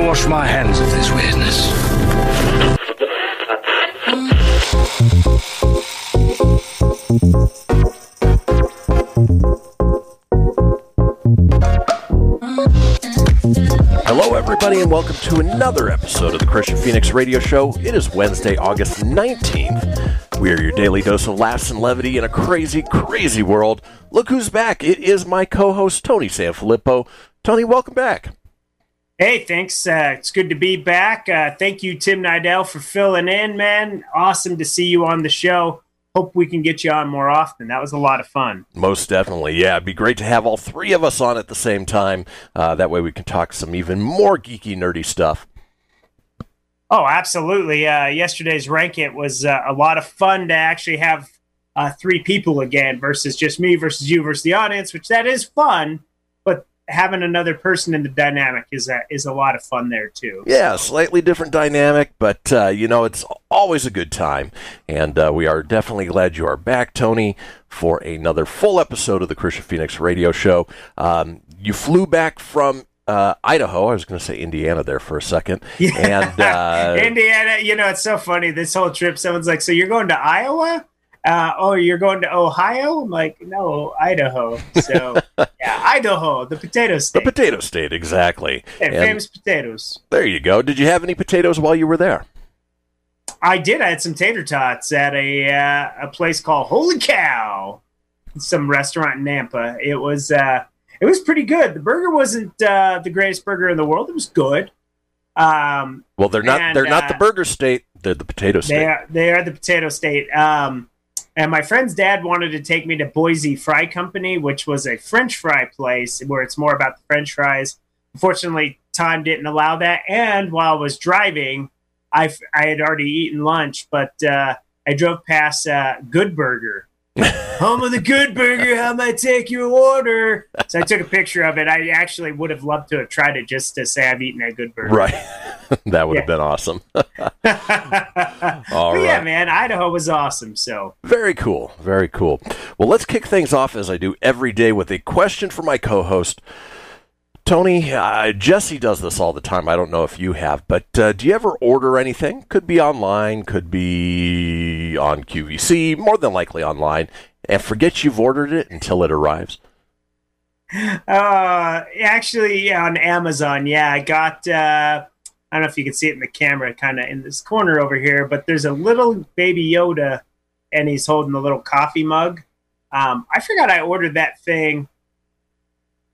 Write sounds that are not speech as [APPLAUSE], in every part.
Wash my hands of this weirdness. Hello, everybody, and welcome to another episode of the Kristian Fenix Radio Show. It is Wednesday, August 19th. We are your daily dose of laughs and levity in a crazy, crazy world. Look who's back. It is my co host, Tony Sanfilippo. Tony, welcome back. Hey, thanks. Uh, it's good to be back. Uh, thank you, Tim Nidell, for filling in, man. Awesome to see you on the show. Hope we can get you on more often. That was a lot of fun. Most definitely. Yeah, it'd be great to have all three of us on at the same time. Uh, that way we can talk some even more geeky, nerdy stuff. Oh, absolutely. Uh, yesterday's rank it was uh, a lot of fun to actually have uh, three people again versus just me versus you versus the audience, which that is fun. Having another person in the dynamic is a, is a lot of fun there too. Yeah, slightly different dynamic, but uh, you know, it's always a good time. And uh, we are definitely glad you are back, Tony, for another full episode of the Kristian Fenix radio show. Um, you flew back from uh, Idaho. I was going to say Indiana there for a second. [LAUGHS] And uh, Indiana, you know, it's so funny. This whole trip, someone's like, "So you're going to Iowa? Uh, oh, you're going to Ohio?" I'm like, "No, Idaho." So [LAUGHS] yeah, Idaho, the potato state. the potato state, exactly. Yeah, And famous potatoes. there you go. Did you have any potatoes while you were there? I did. I had some tater tots at a uh, a place called Holy Cow, some restaurant in Nampa. It was uh, it was pretty good. The burger wasn't uh, the greatest burger in the world. It was good. Um, Well, they're not. And, they're not the uh, burger state. They're the potato state. They are they are the potato state. Um, and my friend's dad wanted to take me to Boise Fry Company, which was a French fry place where it's more about the French fries. Unfortunately, time didn't allow that. And while I was driving, I had already eaten lunch, but uh, I drove past uh, Good Burger. [LAUGHS] Home of the Good Burger, how may I take your order? So I took a picture of it. I actually would have loved to have tried it just to say I've eaten at Good Burger. Right. [LAUGHS] that would have been awesome. [LAUGHS] [LAUGHS] All All yeah, man, Idaho was awesome. So Very cool. Very cool. Well, let's kick things off as I do every day with a question for my co host. Tony, uh, Jesse does this all the time. I don't know if you have, but uh, do you ever order anything? Could be online, could be on QVC, more than likely online, and forget you've ordered it until it arrives? Uh, actually, yeah, on Amazon, yeah, I got. Uh, I don't know if you can see it in the camera, kind of in this corner over here, but there's a little baby Yoda, and he's holding a little coffee mug. Um, I forgot I ordered that thing.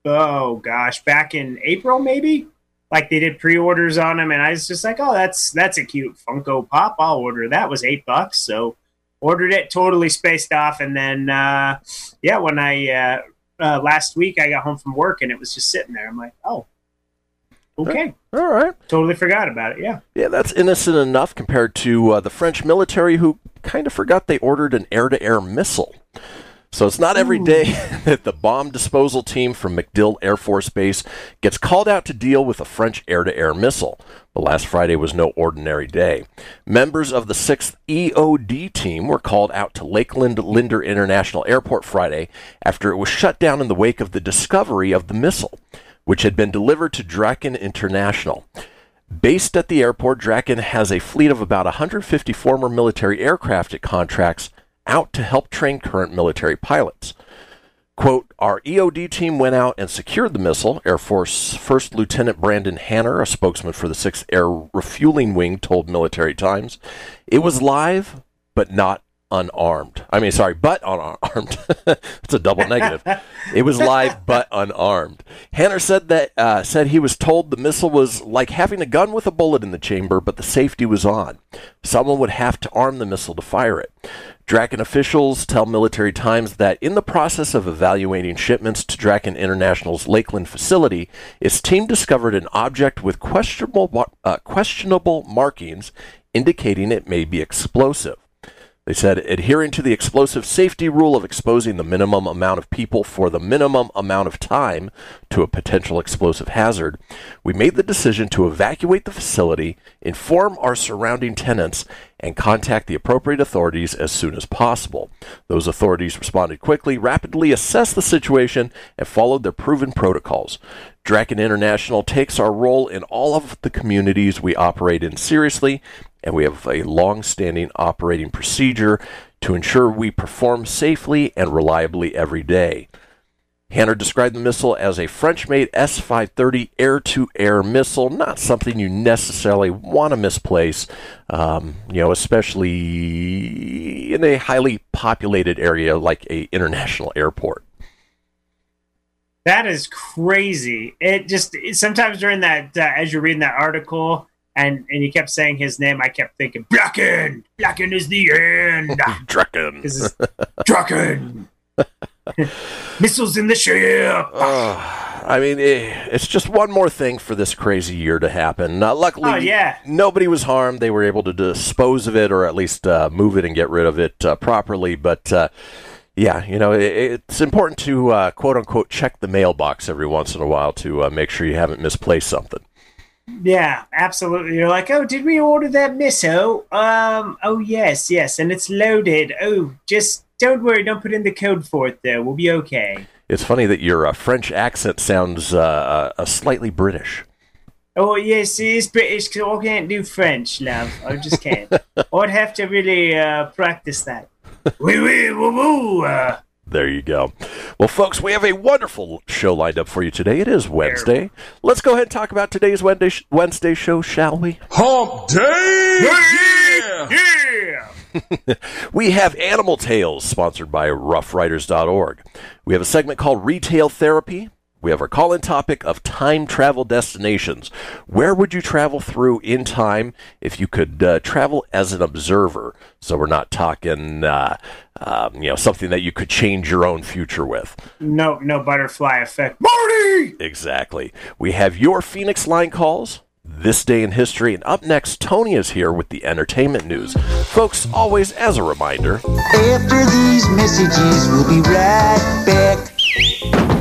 Oh gosh, back in April maybe. Like they did pre-orders on them, and I was just like, "Oh, that's that's a cute Funko Pop. I'll order that." Was eight bucks, so ordered it. Totally spaced off, and then uh, yeah, when I uh, uh, last week I got home from work and it was just sitting there. I'm like, oh, okay, All right. totally forgot about it. Yeah, Yeah, that's innocent enough compared to uh, the French military, who kind of forgot they ordered an air to air missile. So it's not every day [LAUGHS] that the bomb disposal team from MacDill Air Force Base gets called out to deal with a French air to air missile. But last Friday was no ordinary day. Members of the 6th EOD team were called out to Lakeland Linder International Airport Friday after it was shut down in the wake of the discovery of the missile, which had been delivered to Draken International. Based at the airport, Draken has a fleet of about 150 former military aircraft it contracts out to help train current military pilots. Quote, our EOD team went out and secured the missile, Air Force First Lieutenant Brandon Hanner, a spokesman for the 6th Air Refueling Wing, told Military Times. It was live, but not unarmed. I mean, sorry, but unarmed. [LAUGHS] It's a double negative. it was live, [LAUGHS] but unarmed. Hanner said that uh, said he was told the missile was like having a gun with a bullet in the chamber, but the safety was on. Someone would have to arm the missile to fire it. Draken officials tell Military Times that in the process of evaluating shipments to Draken International's Lakeland facility, its team discovered an object with questionable uh, questionable markings indicating it may be explosive. They said adhering to the explosive safety rule of exposing the minimum amount of people for the minimum amount of time to a potential explosive hazard, we made the decision to evacuate the facility, inform our surrounding tenants, and contact the appropriate authorities as soon as possible. Those authorities responded quickly, rapidly assessed the situation, and followed their proven protocols. Draken International takes our role in all of the communities we operate in seriously, and we have a long standing operating procedure to ensure we perform safely and reliably every day. Hanner described the missile as a French made S 530 air to air missile, not something you necessarily want to misplace, um, you know, especially in a highly populated area like a international airport. That is crazy. It just sometimes during that uh, as you're reading that article and and you kept saying his name, I kept thinking Bracken. Bracken is the end. [LAUGHS] This is [LAUGHS] [LAUGHS] Missiles in the ship. I mean, eh, it's just one more thing for this crazy year to happen. Uh, luckily, Oh, yeah. nobody was harmed. They were able to dispose of it or at least uh, move it and get rid of it uh, properly. But uh, yeah, you know, it, it's important to uh, quote unquote check the mailbox every once in a while to uh, make sure you haven't misplaced something. Yeah, absolutely. You're like, oh, did we order that miso? Um, oh yes, yes, and it's loaded. Oh, just don't worry, don't put in the code for it though. We'll be okay. It's funny that your uh, French accent sounds uh, uh, slightly British. Oh yes, it is British because I can't do French, love. I just can't. [LAUGHS] I'd have to really uh, practice that. Wee wee woo woo. There you go. Well, folks, we have a wonderful show lined up for you today. It is Wednesday. Let's go ahead and talk about today's Wednesday, Wednesday show, shall we? Hump day! Yeah! yeah. [LAUGHS] We have Animal Tales, sponsored by RuffRiders.org. We have a segment called Retail Therapy. We have our call in topic of time travel destinations. Where would you travel through in time if you could uh, travel as an observer? So we're not talking, uh, um, you know, something that you could change your own future with. No, no butterfly effect. Marty. Exactly. We have your Fenix line calls, this day in history, and up next, Tony is here with the entertainment news. Folks, always as a reminder, After these messages, we'll be right back.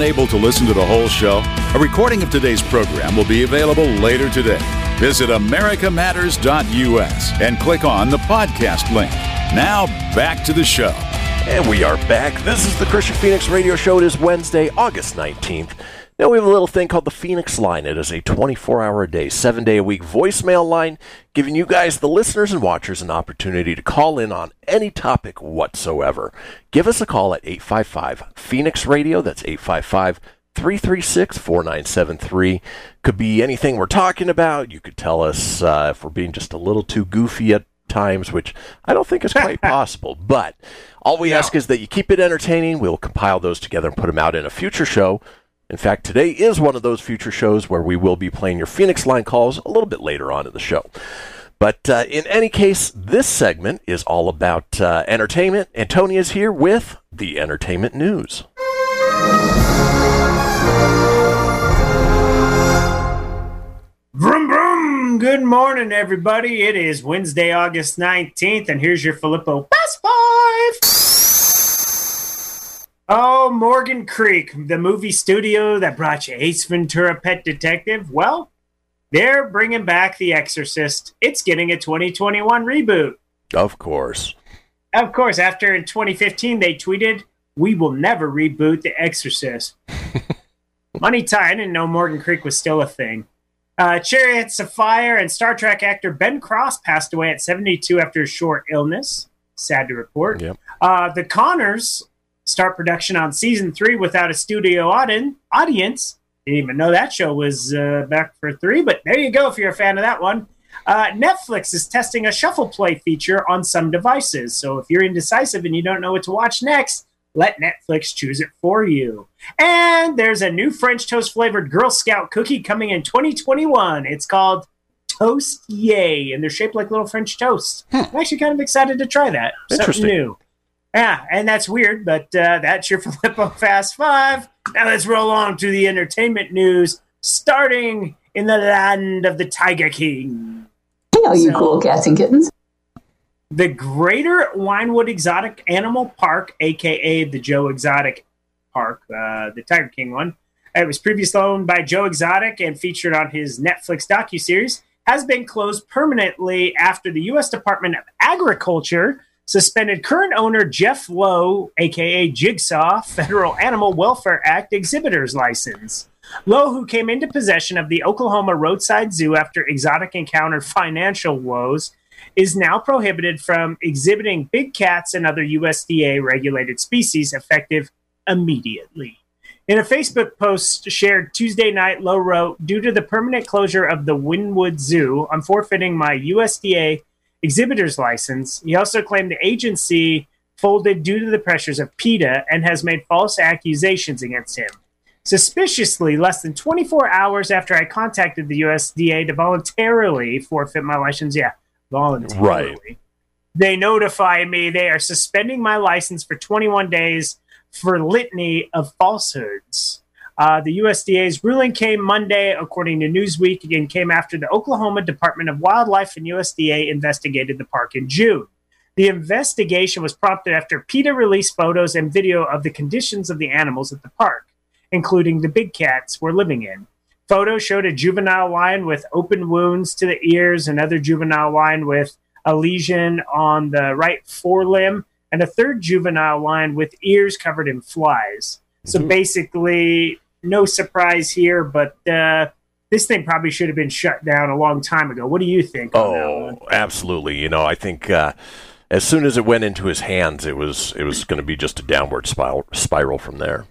Unable to listen to the whole show? A recording of today's program will be available later today. Visit americamatters.us and click on the podcast link. Now, back to the show. and we are back. This is the Kristian Fenix Radio Show. It is Wednesday, August 19th. Now we have a little thing called the Fenix Line. It is a 24 hour a day, seven day a week voicemail line, giving you guys, the listeners and watchers, an opportunity to call in on any topic whatsoever. Give us a call at 855 Fenix Radio. That's 855 336 4973. Could be anything we're talking about. You could tell us uh, if we're being just a little too goofy at times, which I don't think is quite [LAUGHS] possible. But all we ask is that you keep it entertaining. We'll compile those together and put them out in a future show. In fact, today is one of those future shows where we will be playing your Fenix line calls a little bit later on in the show. But uh, in any case, this segment is all about uh, entertainment. Is here with the entertainment news. Vroom vroom. Good morning, everybody. It is Wednesday, August 19th, and here's your Filippo Best Five. Oh, Morgan Creek, the movie studio that brought you Ace Ventura Pet Detective. Well, they're bringing back The Exorcist. It's getting a 2021 reboot. Of course. Of course, after in 2015 they tweeted, "We will never reboot The Exorcist." [LAUGHS] Money tie. I didn't know Morgan Creek was still a thing. Uh, Chariots of Fire and Star Trek actor Ben Cross passed away at 72 after a short illness. Sad to report. Yep. Uh, the Conners start production on season three without a studio audien- audience. Didn't even know that show was uh, back for three, but there you go if you're a fan of that one. Uh, Netflix is testing a shuffle play feature on some devices. So if you're indecisive and you don't know what to watch next, let Netflix choose it for you. And there's a new French toast flavored Girl Scout cookie coming in 2021. It's called Toast Yay, and they're shaped like little French toast. I'm actually kind of excited to try that. Something new. Yeah, and that's weird, but uh, that's your [LAUGHS] Filippo Fast Five. Now let's roll on to the entertainment news, starting in the land of the Tiger King. Hey, all you So- cool cats and kittens. The Greater Wynnewood Exotic Animal Park, aka the Joe Exotic Park, uh, the Tiger King one. It was previously owned by Joe Exotic and featured on his Netflix docuseries. Has been closed permanently after the U.S. Department of Agriculture suspended current owner Jeff Lowe, aka Jigsaw, Federal Animal Welfare Act exhibitor's license. Lowe, who came into possession of the Oklahoma Roadside Zoo after Exotic encountered financial woes, is now prohibited from exhibiting big cats and other USDA regulated species effective immediately. In a Facebook post shared Tuesday night, Lowe wrote, Due to the permanent closure of the Wynnewood Zoo, I'm forfeiting my USDA exhibitor's license. He also claimed the agency folded due to the pressures of PETA and has made false accusations against him. Suspiciously, less than 24 hours after I contacted the USDA to voluntarily forfeit my license, yeah, voluntarily, Right. they notify me they are suspending my license for 21 days for litany of falsehoods. Uh, the USDA's ruling came Monday, according to Newsweek, and came after the Oklahoma Department of Wildlife and USDA investigated the park in June. The investigation was prompted after PETA released photos and video of the conditions of the animals at the park, including the big cats we're living in. Photos showed a juvenile lion with open wounds to the ears, another juvenile lion with a lesion on the right forelimb, and a third juvenile lion with ears covered in flies. So basically, no surprise here, but uh, this thing probably should have been shut down a long time ago. What do you think? on that one? Oh, absolutely. You know, I think uh, as soon as it went into his hands, it was it was going to be just a downward spiral spiral from there.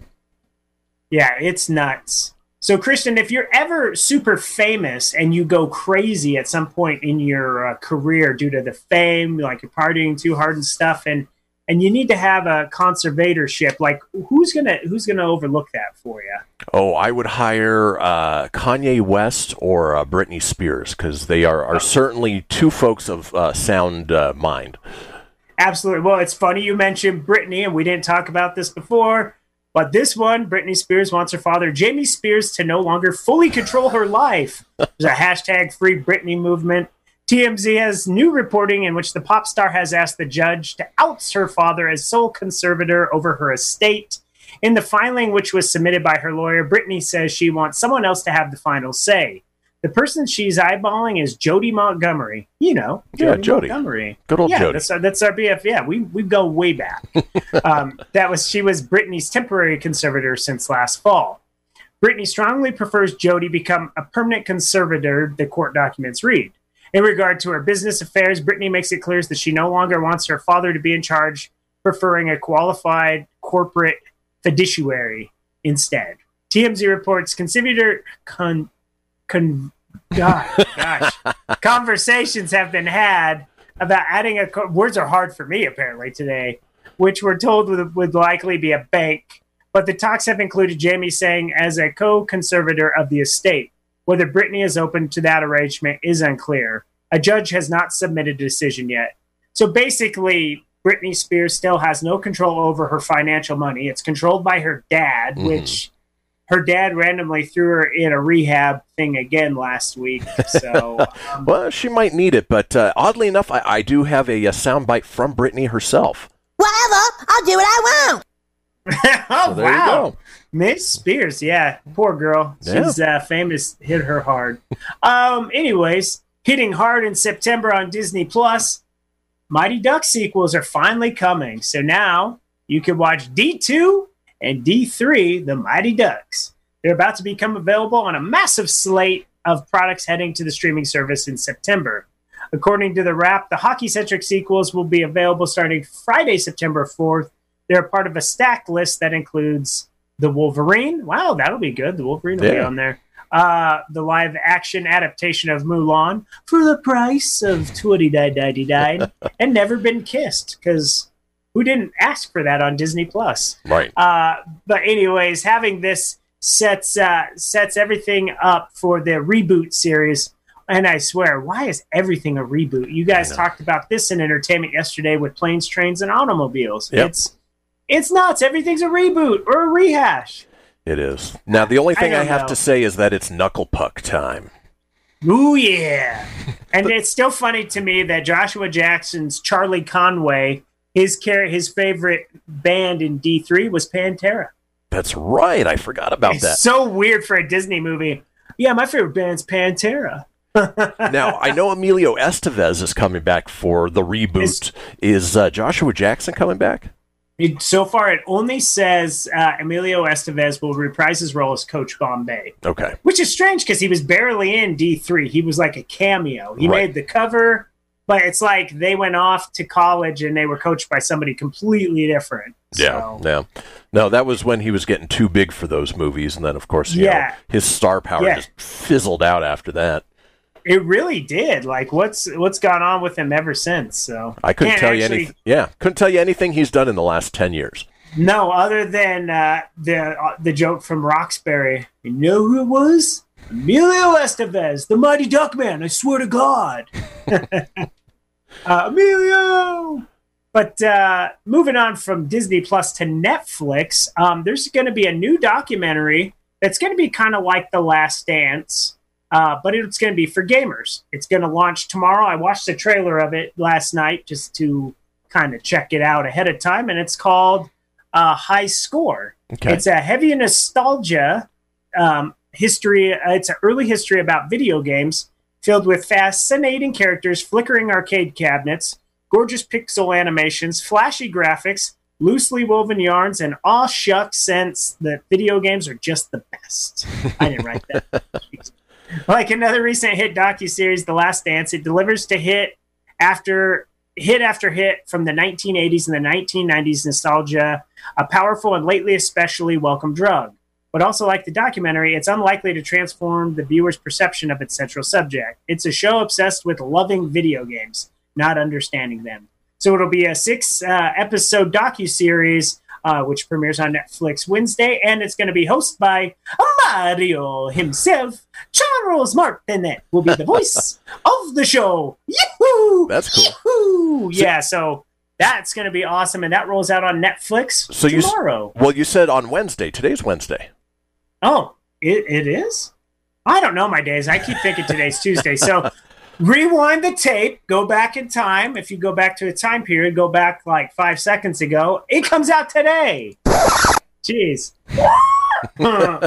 Yeah, it's nuts. So, Kristian, if you're ever super famous and you go crazy at some point in your uh, career due to the fame, like you're partying too hard and stuff, and and you need to have a conservatorship, like who's gonna who's gonna overlook that for you? Oh, I would hire uh, Kanye West or uh, Britney Spears because they are, are certainly two folks of uh, sound uh, mind. Absolutely. Well, it's funny you mentioned Britney, and we didn't talk about this before. But this one, Britney Spears wants her father, Jamie Spears, to no longer fully control her life. There's a hashtag free Britney movement. TMZ has new reporting in which the pop star has asked the judge to oust her father as sole conservator over her estate. In the filing, which was submitted by her lawyer, Britney says she wants someone else to have the final say. The person she's eyeballing is Jodi Montgomery. You know, Yeah, Jodi. Montgomery. Good old yeah, Jodi. That's our, that's our BF. Yeah, we we go way back. [LAUGHS] um, that was she was Britney's temporary conservator since last fall. Britney strongly prefers Jodi become a permanent conservator. The court documents read. In regard to her business affairs, Britney makes it clear that she no longer wants her father to be in charge, preferring a qualified corporate fiduciary instead. TMZ reports contributor con, con God, gosh, [LAUGHS] conversations have been had about adding a co- words are hard for me apparently today, which we're told would, would likely be a bank. But the talks have included Jamie saying as a co-conservator of the estate. Whether Britney is open to that arrangement is unclear. A judge has not submitted a decision yet. So basically, Britney Spears still has no control over her financial money. It's controlled by her dad, which her dad randomly threw her in a rehab thing again last week. So, [LAUGHS] um, Well, she might need it, but uh, oddly enough, I, I do have a, a soundbite from Britney herself. Whatever, I'll do what I want. oh [LAUGHS] So there wow, you go. Miss Spears, yeah, poor girl. Yeah. She's uh, famous. Hit her hard. um, anyways, hitting hard in September on Disney Plus. Mighty Duck sequels are finally coming. So now you can watch D2 and D3, The Mighty Ducks. They're about to become available on a massive slate of products heading to the streaming service in September. According to the Wrap, the hockey centric sequels will be available starting Friday, September 4th. They're part of a stack list that includes The Wolverine. Wow, that'll be good. The Wolverine will be on there. Uh, the live action adaptation of Mulan for the price of twenty nine ninety nine, [LAUGHS] and Never Been Kissed because who didn't ask for that on Disney Plus? Right. Uh, but anyways, having this sets uh, sets everything up for the reboot series. And I swear, why is everything a reboot? You guys talked about this in entertainment yesterday with planes, trains, and automobiles. Yep. It's it's nuts. Everything's a reboot or a rehash. It is. Now, the only thing I, don't have know. to say is that it's knuckle puck time. Ooh yeah. [LAUGHS] and it's still funny to me that Joshua Jackson's Charlie Conway, his char- his favorite band in D three was Pantera. That's right. I forgot about It's that. so weird for a Disney movie. Yeah, my favorite band's Pantera. [LAUGHS] now, I know Emilio Estevez is coming back for the reboot. Is- Is uh, Joshua Jackson coming back? It, so far, it only says uh, Emilio Estevez will reprise his role as Coach Bombay, Okay. which is strange because he was barely in D three. He was like a cameo. He Right. made the cover, but it's like they went off to college and they were coached by somebody completely different. Yeah, So- yeah. No, that was when he was getting too big for those movies, and then of course, Yeah. know, his star power Yeah. just fizzled out after that. It really did. Like what's what's gone on with him ever since? So I couldn't Can't tell you anything. Yeah, couldn't tell you anything he's done in the last ten years. No, other than uh, the uh, the joke from Roxbury. You know who it was? Emilio Estevez, the Mighty Duck Man. I swear to God, [LAUGHS] uh, Emilio. But uh, moving on from Disney Plus to Netflix, um, there's going to be a new documentary that's going to be kind of like The Last Dance, uh, but it's going to be for gamers. It's going to launch tomorrow. I watched the trailer of it last night just to kind of check it out ahead of time, and it's called uh, High Score. Okay. It's a heavy nostalgia um, history. Uh, it's an early history about video games filled with fascinating characters, flickering arcade cabinets, gorgeous pixel animations, flashy graphics, loosely woven yarns, and all shucks sense that video games are just the best. I didn't write that. [LAUGHS] [LAUGHS] Like another recent hit docu series, The Last Dance, it delivers to hit after hit after hit from the 1980s and the 1990s nostalgia, a powerful and lately especially welcome drug. But also, like the documentary, it's unlikely to transform the viewer's perception of its central subject. It's a show obsessed with loving video games, not understanding them. So it'll be a six uh, episode docuseries, uh, which premieres on Netflix Wednesday, and it's going to be hosted by Mario himself. Charles Martinet will be the [LAUGHS] voice of the show. Yahoo! That's cool. Yahoo! Yeah, so that's going to be awesome, and that rolls out on Netflix So you tomorrow. Well, you said on Wednesday. Today's Wednesday. Oh, it, it is? I don't know my days. I keep thinking today's Tuesday. So [LAUGHS] rewind the tape, go back in time. If you go back to a time period, go back like five seconds ago. It comes out today. Jeez. [LAUGHS] Uh,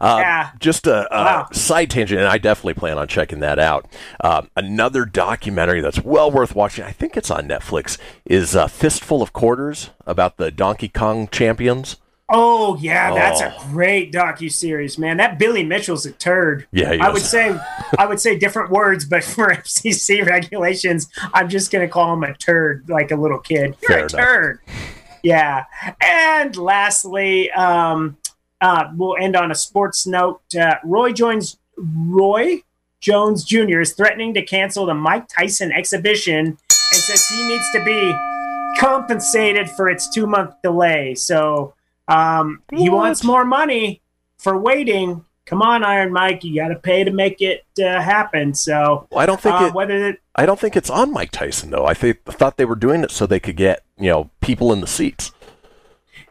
Yeah. Just a, a Wow. side tangent, and I definitely plan on checking that out. Um, another documentary that's well worth watching, I think it's on Netflix, is uh, Fistful of Quarters about the Donkey Kong champions. Oh yeah, that's Oh. a great docu series, man. That Billy Mitchell's a turd. Yeah, I would say [LAUGHS] I would say different words, but for [LAUGHS] FCC regulations, I'm just gonna call him a turd, like a little kid. You're Fair a enough. turd. Yeah. And lastly, um, uh, we'll end on a sports note. Uh, Roy joins Roy Jones Jr. is threatening to cancel the Mike Tyson exhibition and says he needs to be compensated for its two month delay. So um, he wants more money for waiting. Come on, Iron Mike, you got to pay to make it uh, happen. So Well, I don't think uh, it. whether it, I don't think it's on Mike Tyson though. I think thought they were doing it so they could get you know people in the seats.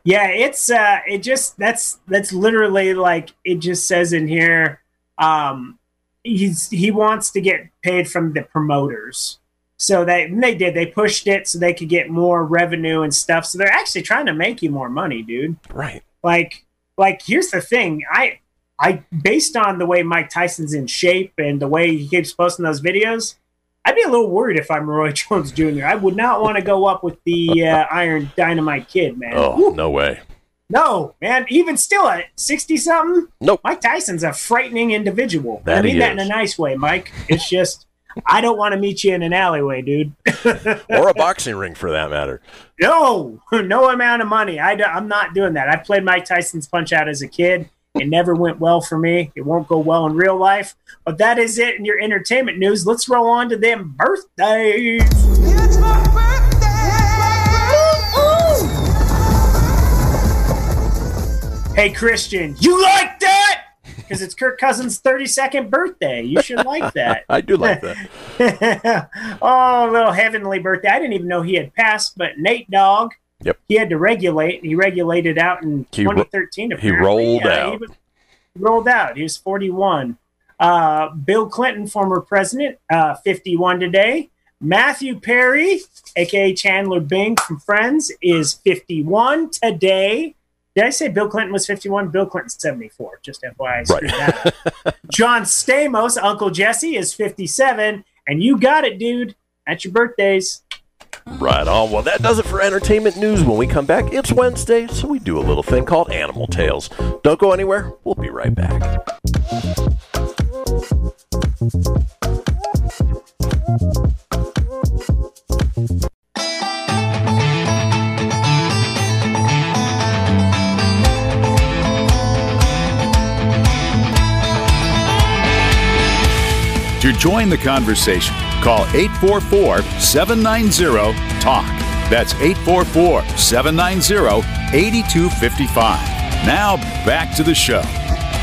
Yeah, it's uh it just that's that's literally like it just says in here um he's he wants to get paid from the promoters. So they they did they pushed it so they could get more revenue and stuff. So they're actually trying to make you more money, dude. Right. Like like here's the thing. I I based on the way Mike Tyson's in shape and the way he keeps posting those videos, I'd be a little worried if I'm Roy [LAUGHS] Jones Jr. I would not want to go up with the uh, Iron Dynamite Kid, man. Oh, Woo. no way. No, man. Even still at sixty something, Nope. Mike Tyson's a frightening individual. That I mean that in a nice way, Mike. It's just I don't want to meet you in an alleyway, dude. [LAUGHS] Or a boxing ring for that matter. No, [LAUGHS] no amount of money. I, am not doing that. I played Mike Tyson's Punch Out as a kid. It never went well for me. It won't go well in real life. But that is it in your entertainment news. Let's roll on to them birthdays. It's my birthday! Hey, Kristian, you like that? Because it's Kirk Cousins' 32nd birthday. You should like that. [LAUGHS] I do like that. [LAUGHS] oh, little heavenly birthday. I didn't even know he had passed, but Nate Dogg, Yep. he had to regulate, and he regulated out in He ro- he rolled Yeah, out. He, was- he rolled out. He was 41. Uh, Bill Clinton, former president, uh, 51 today. Matthew Perry, aka Chandler Bing from Friends, is 51 today. Did I say Bill Clinton was 51? Bill Clinton's 74. Just FYI, I screwed that up. [LAUGHS] John Stamos, Uncle Jesse, is 57. And you got it, dude. At your birthdays. Right on. Well, that does it for entertainment news. When we come back, it's Wednesday, so we do a little thing called Animal Tales. Don't go anywhere. We'll be right back. To join the conversation, call 844 790 TALK. That's 844 790 8255. Now back to the show.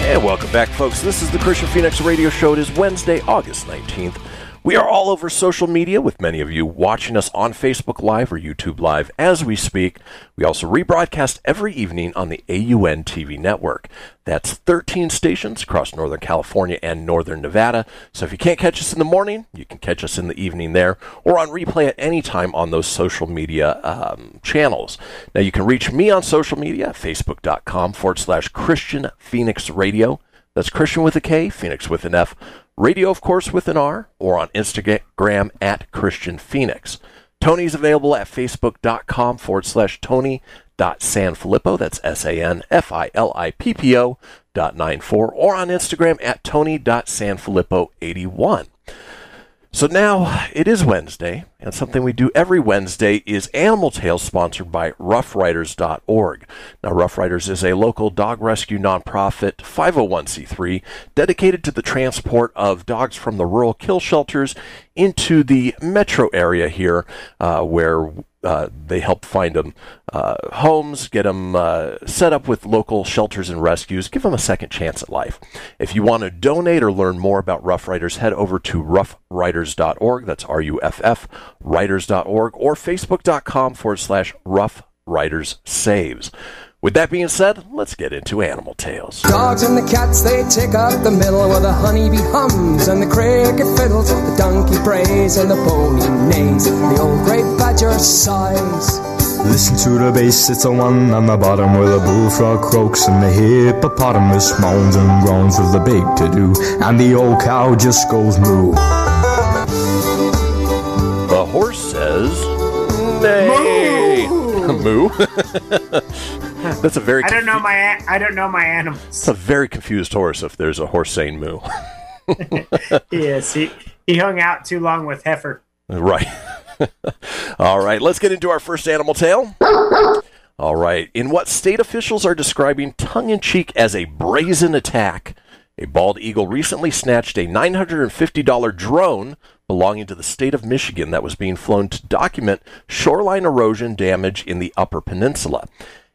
And welcome back, folks. This is the Kristian Fenix Radio Show. It is Wednesday, August 19th. We are all over social media, with many of you watching us on Facebook Live or YouTube Live as we speak. We also rebroadcast every evening on the AUN TV network. That's 13 stations across Northern California and Northern Nevada. So if you can't catch us in the morning, you can catch us in the evening there or on replay at any time on those social media um, channels. Now, you can reach me on social media facebook.com forward slash Kristian Fenix Radio. That's Kristian with a K, Fenix with an F, radio, of course, with an R, or on Instagram at Kristian Fenix. Tony's available at facebook.com forward slash Tony.Sanfilippo, that's S A N F I L I P P O dot nine four, or on Instagram at Tony.Sanfilippo81. So now it is Wednesday, and something we do every Wednesday is Animal Tales, sponsored by RuffRiders.org. Now, Ruff Riders is a local dog rescue nonprofit 501c3 dedicated to the transport of dogs from the rural kill shelters into the metro area here, uh, where uh, they help find them uh, homes, get them uh, set up with local shelters and rescues, give them a second chance at life. If you want to donate or learn more about Ruff Riders, head over to ruffriders.org. That's R U F F, riders.org, or facebook.com forward slash ruff riders saves. With that being said, let's get into Animal Tales. Dogs and the cats, they take up the middle where the honeybee hums and the cricket fiddles, the donkey prays and the pony neighs, the old grey badger sighs. Listen to the bass, it's a one on the bottom where the bullfrog croaks and the hippopotamus moans and groans with the big to do, and the old cow just goes moo. Says, Nay. Moo. [LAUGHS] [LAUGHS] That's a very I don't know my a- I don't know my animals. It's a very confused horse if there's a horse saying moo. [LAUGHS] yes, he he hung out too long with Heifer. Right. All right, let's get into our first animal tale. All right. In what state officials are describing tongue in cheek as a brazen attack, a bald eagle recently snatched a $950 drone belonging to the state of Michigan that was being flown to document shoreline erosion damage in the Upper Peninsula.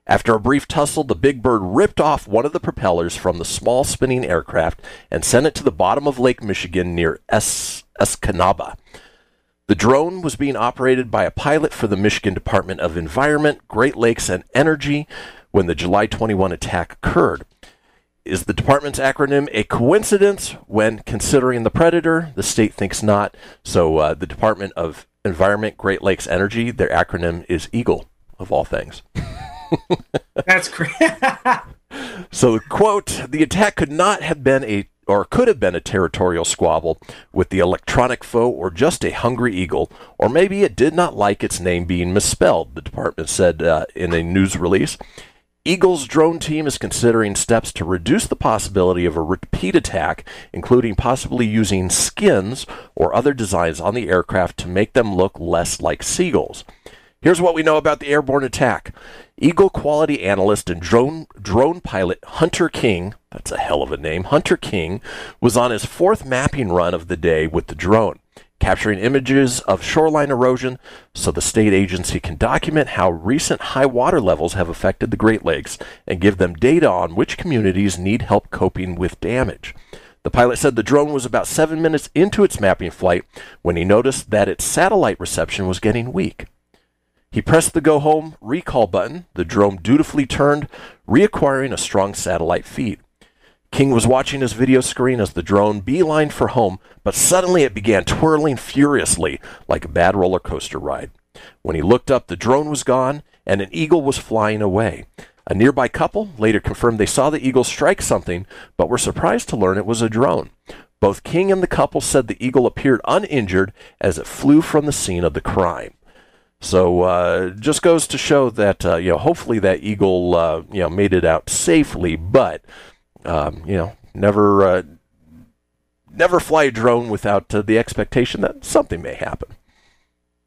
After a brief tussle, the big bird ripped off one of the propellers from the small spinning aircraft and sent it to the bottom of Lake Michigan near es- Escanaba. The drone was being operated by a pilot for the Michigan Department of Environment, Great Lakes, and Energy when the July 21 attack occurred. Is the department's acronym a coincidence when considering the predator? The state thinks not. So, uh, the Department of Environment, Great Lakes, Energy, their acronym is EAGLE, of all things. [LAUGHS] That's great. [LAUGHS] So, the quote, the attack could not have been a or could have been a territorial squabble with the electronic foe or just a hungry eagle, or maybe it did not like its name being misspelled, the department said uh, in a news release. Eagle's drone team is considering steps to reduce the possibility of a repeat attack, including possibly using skins or other designs on the aircraft to make them look less like seagulls. Here's what we know about the airborne attack. Eagle quality analyst and drone drone pilot Hunter King, that's a hell of a name, Hunter King, was on his fourth mapping run of the day with the drone, capturing images of shoreline erosion so the state agency can document how recent high water levels have affected the Great Lakes and give them data on which communities need help coping with damage. The pilot said the drone was about seven minutes into its mapping flight when he noticed that its satellite reception was getting weak. He pressed the go home recall button. The drone dutifully turned, reacquiring a strong satellite feed. King was watching his video screen as the drone beelined for home, but suddenly it began twirling furiously like a bad roller coaster ride. When he looked up, the drone was gone and an eagle was flying away. A nearby couple later confirmed they saw the eagle strike something, but were surprised to learn it was a drone. Both King and the couple said the eagle appeared uninjured as it flew from the scene of the crime. So uh, just goes to show that uh, you know hopefully that eagle uh, you know made it out safely, but um, you know never uh, never fly a drone without uh, the expectation that something may happen.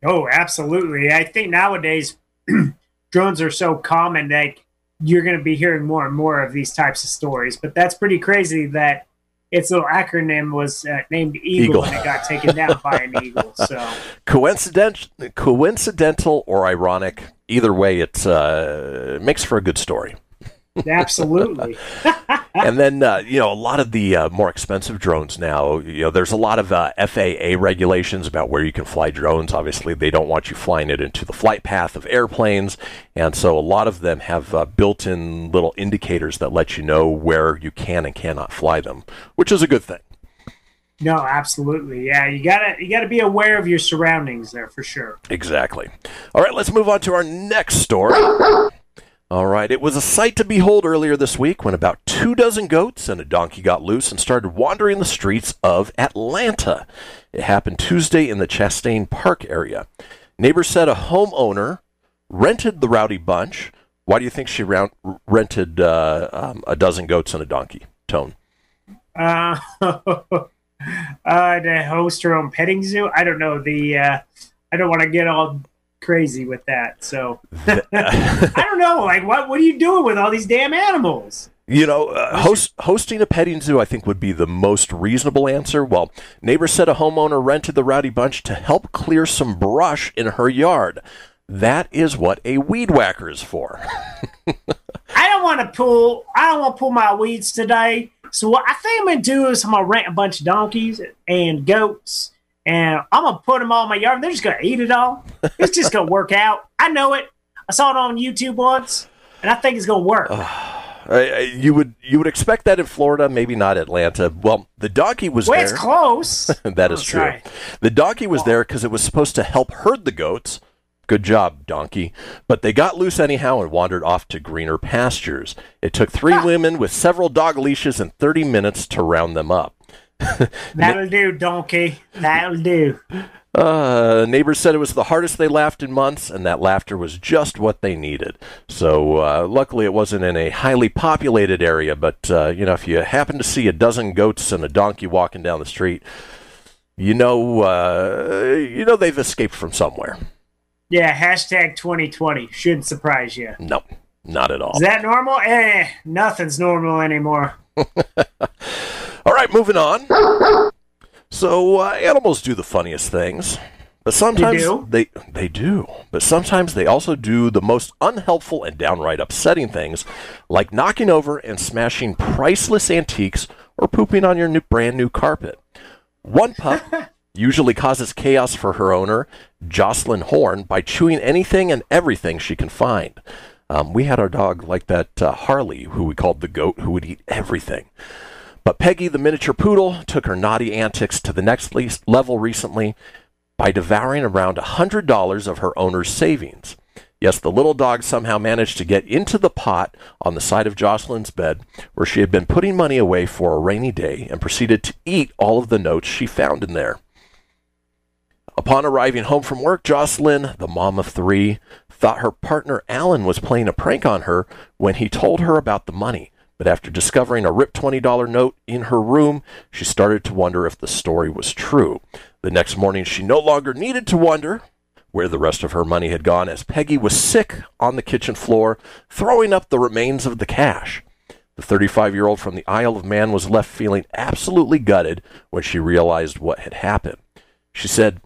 Oh, absolutely. I think nowadays [CLEARS THROAT] drones are so common that you're going to be hearing more and more of these types of stories. But that's pretty crazy that its little acronym was uh, named Eagle, Eagle. and it got taken down by an [LAUGHS] eagle. So Coincident- coincidental or ironic, either way, it uh, makes for a good story. absolutely. [LAUGHS] [LAUGHS] and then uh, you know a lot of the uh, more expensive drones now you know there's a lot of uh, FAA regulations about where you can fly drones obviously they don't want you flying it into the flight path of airplanes and so a lot of them have uh, built-in little indicators that let you know where you can and cannot fly them which is a good thing No, absolutely. Yeah, you gotta you gotta be aware of your surroundings there for sure. Exactly. All right, let's move on to our next story. All right, it was a sight to behold earlier this week when about two dozen goats and a donkey got loose and started wandering the streets of Atlanta. It happened Tuesday in the Chastain Park area. Neighbors said a homeowner rented the rowdy bunch. Why do you think she round, rented uh, um, a dozen goats and a donkey? Tone. Uh, [LAUGHS] uh, to host her own petting zoo. I don't know. The uh, I don't want to get all crazy with that. So [LAUGHS] I don't know. Like, what what are you doing with all these damn animals? You know, uh, host, hosting a petting zoo, I think, would be the most reasonable answer. Well, neighbors said a homeowner rented the rowdy bunch to help clear some brush in her yard. That is what a weed whacker is for. [LAUGHS] I don't want to pull. I don't want to pull my weeds today. So what I think I'm gonna do is I'm gonna rent a bunch of donkeys and goats, and I'm gonna put them all in my yard. And they're just gonna eat it all. It's just gonna work out. I know it. I saw it on YouTube once, and I think it's gonna work. Uh, you would you would expect that in Florida, maybe not Atlanta. Well, the donkey was well, there. it's close. [LAUGHS] that Oh, is true. sorry. The donkey was there because it was supposed to help herd the goats. Good job, donkey. But they got loose anyhow and wandered off to greener pastures. It took three women with several dog leashes and 30 minutes to round them up. [LAUGHS] That'll do, donkey. That'll do. Uh, neighbors said it was the hardest they laughed in months, and that laughter was just what they needed. So, uh, luckily, it wasn't in a highly populated area. But uh, you know, if you happen to see a dozen goats and a donkey walking down the street, you know, uh, you know they've escaped from somewhere. Yeah, hashtag 2020 shouldn't surprise you. No, not at all. Is that normal? Eh, nothing's normal anymore. [LAUGHS] All right, moving on. So uh, animals do the funniest things, but sometimes do? they they do. But sometimes they also do the most unhelpful and downright upsetting things, like knocking over and smashing priceless antiques or pooping on your new, brand new carpet. One pup [LAUGHS] usually causes chaos for her owner, Jocelyn Horn, by chewing anything and everything she can find. Um, we had our dog like that uh, Harley, who we called the goat, who would eat everything. But Peggy, the miniature poodle, took her naughty antics to the next level recently by devouring around $100 of her owner's savings. Yes, the little dog somehow managed to get into the pot on the side of Jocelyn's bed where she had been putting money away for a rainy day and proceeded to eat all of the notes she found in there. Upon arriving home from work, Jocelyn, the mom of three, thought her partner Alan was playing a prank on her when he told her about the money. But after discovering a ripped $20 note in her room, she started to wonder if the story was true. The next morning, she no longer needed to wonder where the rest of her money had gone as Peggy was sick on the kitchen floor, throwing up the remains of the cash. The 35 year old from the Isle of Man was left feeling absolutely gutted when she realized what had happened. She said,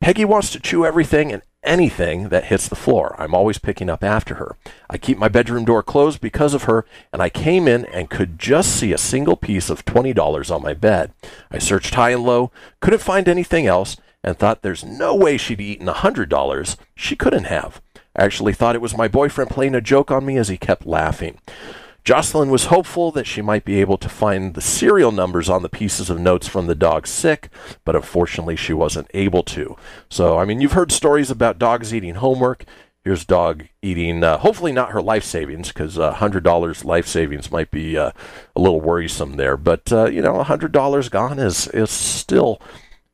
Peggy wants to chew everything and anything that hits the floor. I'm always picking up after her. I keep my bedroom door closed because of her, and I came in and could just see a single piece of $20 on my bed. I searched high and low, couldn't find anything else, and thought there's no way she'd eaten a $100. She couldn't have. I actually thought it was my boyfriend playing a joke on me as he kept laughing. Jocelyn was hopeful that she might be able to find the serial numbers on the pieces of notes from the dog's sick, but unfortunately she wasn't able to. So, I mean, you've heard stories about dogs eating homework. Here's dog eating, uh, hopefully not her life savings, because uh, $100 life savings might be uh, a little worrisome there. But, uh, you know, $100 gone is, is still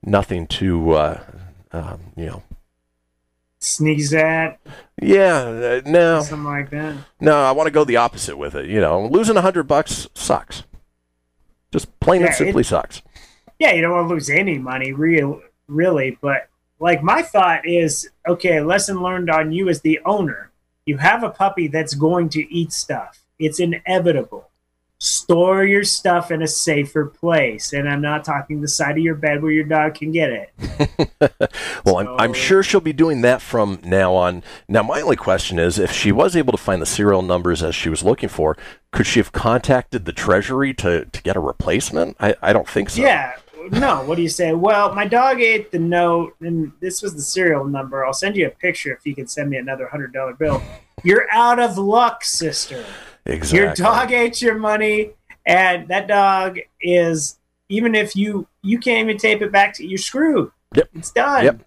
nothing to, uh, um, you know, Sneeze at yeah, uh, no, something like that. no. I want to go the opposite with it. You know, losing a hundred bucks sucks. Just plain and simply it- sucks. Yeah, you don't want to lose any money, real, really. But like my thought is, okay, lesson learned on you as the owner. You have a puppy that's going to eat stuff. It's inevitable. Store your stuff in a safer place, and I'm not talking the side of your bed where your dog can get it. [LAUGHS] Well, I'm, I'm sure she'll be doing that from now on. Now, my only question is if she was able to find the serial numbers as she was looking for, could she have contacted the Treasury to, to get a replacement? I, I don't think so. Yeah. No, what do you say? Well, my dog ate the note, and this was the serial number. I'll send you a picture if you can send me another hundred dollar bill. [LAUGHS] You're out of luck, sister. Exactly. Your dog ate your money, and that dog is even if you you can't even tape it back to you're screwed. Yep. It's done. Yep.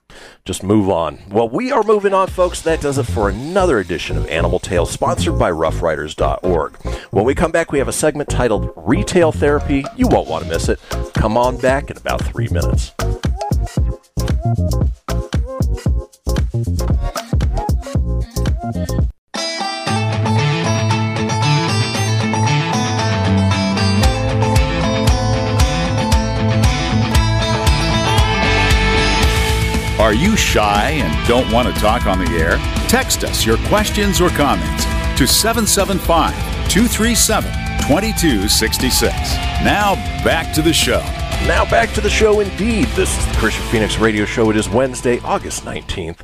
Just move on. Well, we are moving on, folks. That does it for another edition of Animal Tales, sponsored by RuffRiders.org. When we come back, we have a segment titled Retail Therapy. You won't want to miss it. Come on back in about three minutes. Are you shy and don't want to talk on the air? Text us your questions or comments to 775 237 2266. Now back to the show. Now back to the show indeed. This is the Kristian Fenix Radio Show. It is Wednesday, August 19th.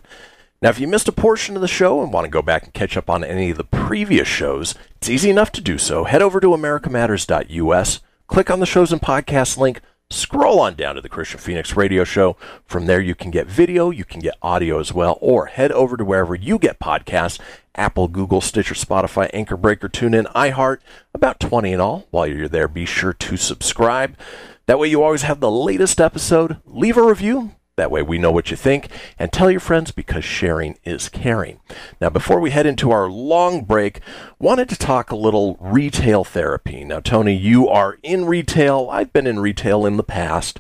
Now, if you missed a portion of the show and want to go back and catch up on any of the previous shows, it's easy enough to do so. Head over to americamatters.us, click on the shows and podcast link, scroll on down to the Kristian Fenix Radio Show. From there, you can get video, you can get audio as well, or head over to wherever you get podcasts Apple, Google, Stitcher, Spotify, Anchor Breaker, TuneIn, iHeart, about 20 in all. While you're there, be sure to subscribe. That way, you always have the latest episode. Leave a review. That way, we know what you think. And tell your friends because sharing is caring. Now, before we head into our long break, wanted to talk a little retail therapy. Now, Tony, you are in retail. I've been in retail in the past.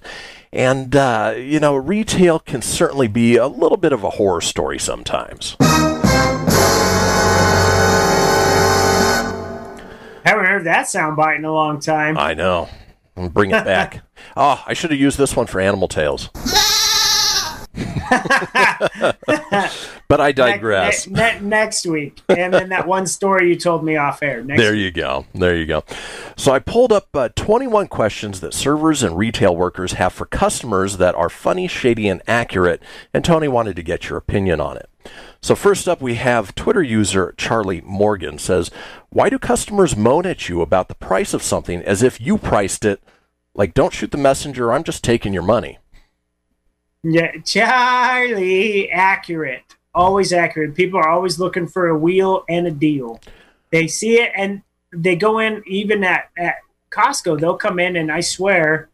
And, uh, you know, retail can certainly be a little bit of a horror story sometimes. Haven't heard that sound bite in a long time. I know. Bring it back. oh, [LAUGHS] I should have used this one for Animal Tales. [LAUGHS] but I digress. Ne- ne- next week, and then that one story you told me off air. Next There you go. There you go. So I pulled up uh, 21 questions that servers and retail workers have for customers that are funny, shady, and accurate. And Tony wanted to get your opinion on it. So first up, we have Twitter user Charlie Morgan says, "Why do customers moan at you about the price of something as if you priced it? Like, don't shoot the messenger. I'm just taking your money." Yeah, Charlie, accurate. Always accurate. People are always looking for a wheel and a deal. They see it and they go in even at, at Costco, they'll come in and I swear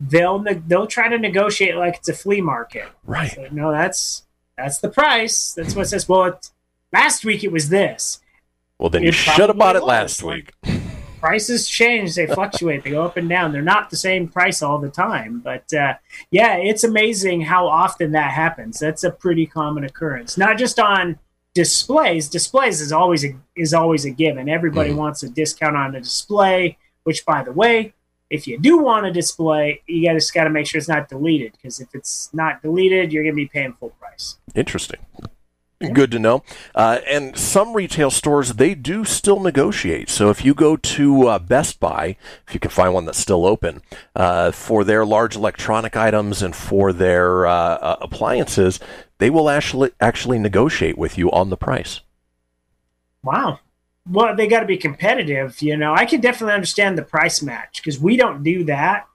they'll ne- they'll try to negotiate like it's a flea market. Right. No, that's that's the price. That's what it says. Well, it's last week it was this. Well, then you should have bought it last week. [LAUGHS] Prices change; they fluctuate, they go up and down. They're not the same price all the time. But uh, yeah, it's amazing how often that happens. That's a pretty common occurrence, not just on displays. Displays is always a, is always a given. Everybody wants a discount on a display. Which, by the way, if you do want a display, you got just got to make sure it's not deleted because if it's not deleted, you're going to be paying full price. Interesting. Good to know. Uh, and some retail stores, they do still negotiate. So if you go to uh, Best Buy, if you can find one that's still open, uh, for their large electronic items and for their uh, uh, appliances, they will actually actually negotiate with you on the price. Wow. Well, they got to be competitive. You know, I can definitely understand the price match because we don't do that.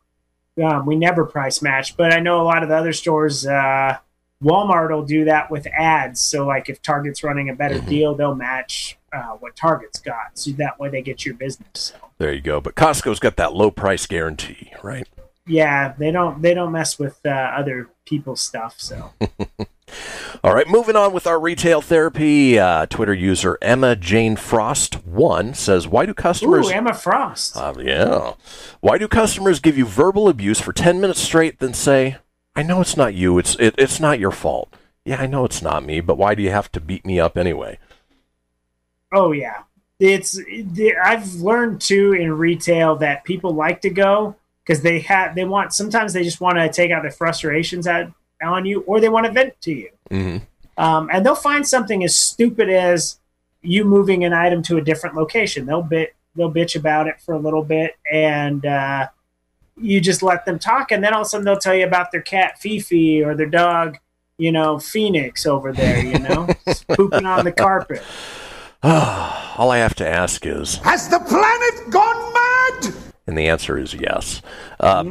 Um, we never price match, but I know a lot of the other stores, uh, Walmart will do that with ads. So, like, if Target's running a better deal, they'll match uh, what Target's got. So that way they get your business. So, There you go. But Costco's got that low price guarantee, right? yeah, they don't they don't mess with uh, other people's stuff. So. [LAUGHS] All right, moving on with our retail therapy. Uh, Twitter user Emma Jane Frost one says, "Why do customers?" Ooh, Emma Frost. Uh, yeah. Why do customers give you verbal abuse for 10 minutes straight, then say, I know it's not you, it's, it, it's not your fault? Yeah, I know it's not me, but why do you have to beat me up anyway? Oh yeah, it's it- I've learned too in retail that people like to go because they have they want sometimes they just want to take out their frustrations at, on you or they want to vent to you, mm-hmm. um, and they'll find something as stupid as you moving an item to a different location. They'll bit they'll bitch about it for a little bit and. Uh, you just let them talk, and then all of a sudden they'll tell you about their cat Fifi or their dog, you know, Phoenix over there, you know, [LAUGHS] pooping on the carpet. [SIGHS] All I have to ask is, Has the planet gone mad? and the answer is yes. Uh,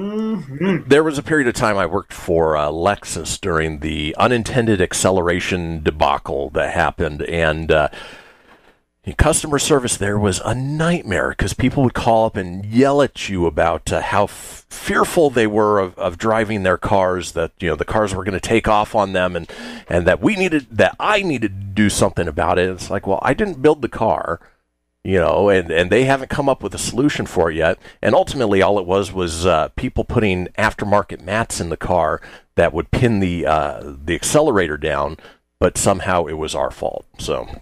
There was a period of time I worked for uh, Lexus during the unintended acceleration debacle that happened, and uh, the customer service there was a nightmare because people would call up and yell at you about uh, how f- fearful they were of, of driving their cars, that you know the cars were going to take off on them, and and that we needed that I needed to do something about it. It's like, well, I didn't build the car you know, and, and they haven't come up with a solution for it yet. And ultimately, all it was was uh, people putting aftermarket mats in the car that would pin the uh, the accelerator down, but somehow it was our fault. So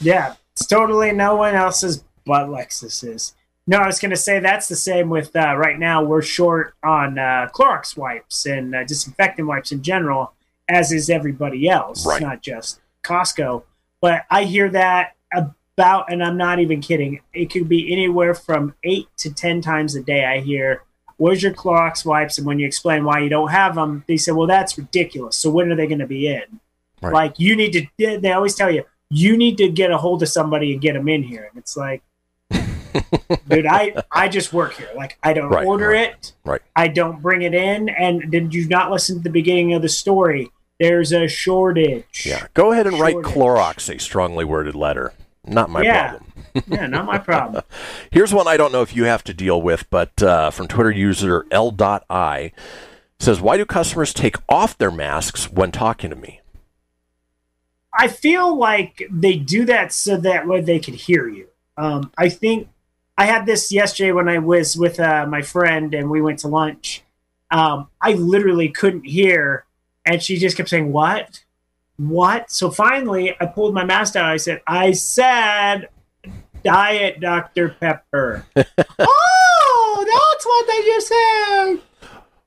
Yeah, it's totally no one else's but Lexus's. No, I was going to say that's the same with uh, right now. We're short on uh, Clorox wipes and uh, disinfectant wipes in general, as is everybody else. Right. It's not just Costco. But I hear that about, and I'm not even kidding. It could be anywhere from eight to ten times a day. I hear, "Where's your Clorox wipes?" And when you explain why you don't have them, they say, "Well, that's ridiculous. So when are they going to be in?" Right. Like you need to. They always tell you you need to get a hold of somebody and get them in here. And it's like, dude, I I just work here. Like I don't Right, order right, it. right. I don't bring it in. And did you not listen to the beginning of the story? There's a shortage. yeah, go ahead and write Shortage. Clorox a strongly worded letter. Not my Yeah. problem. [LAUGHS] yeah, not my problem. [LAUGHS] Here's one I don't know if you have to deal with, but uh, from Twitter user L.I says, "Why do customers take off their masks when talking to me?" I feel like they do that so that way they could hear you. Um, I think I had this yesterday when I was with uh, my friend and we went to lunch. Um, I literally couldn't hear, and she just kept saying, "What? What?" So finally, I pulled my mask down. I said, "I said." Diet Dr. Pepper. [LAUGHS] oh, that's what they just said.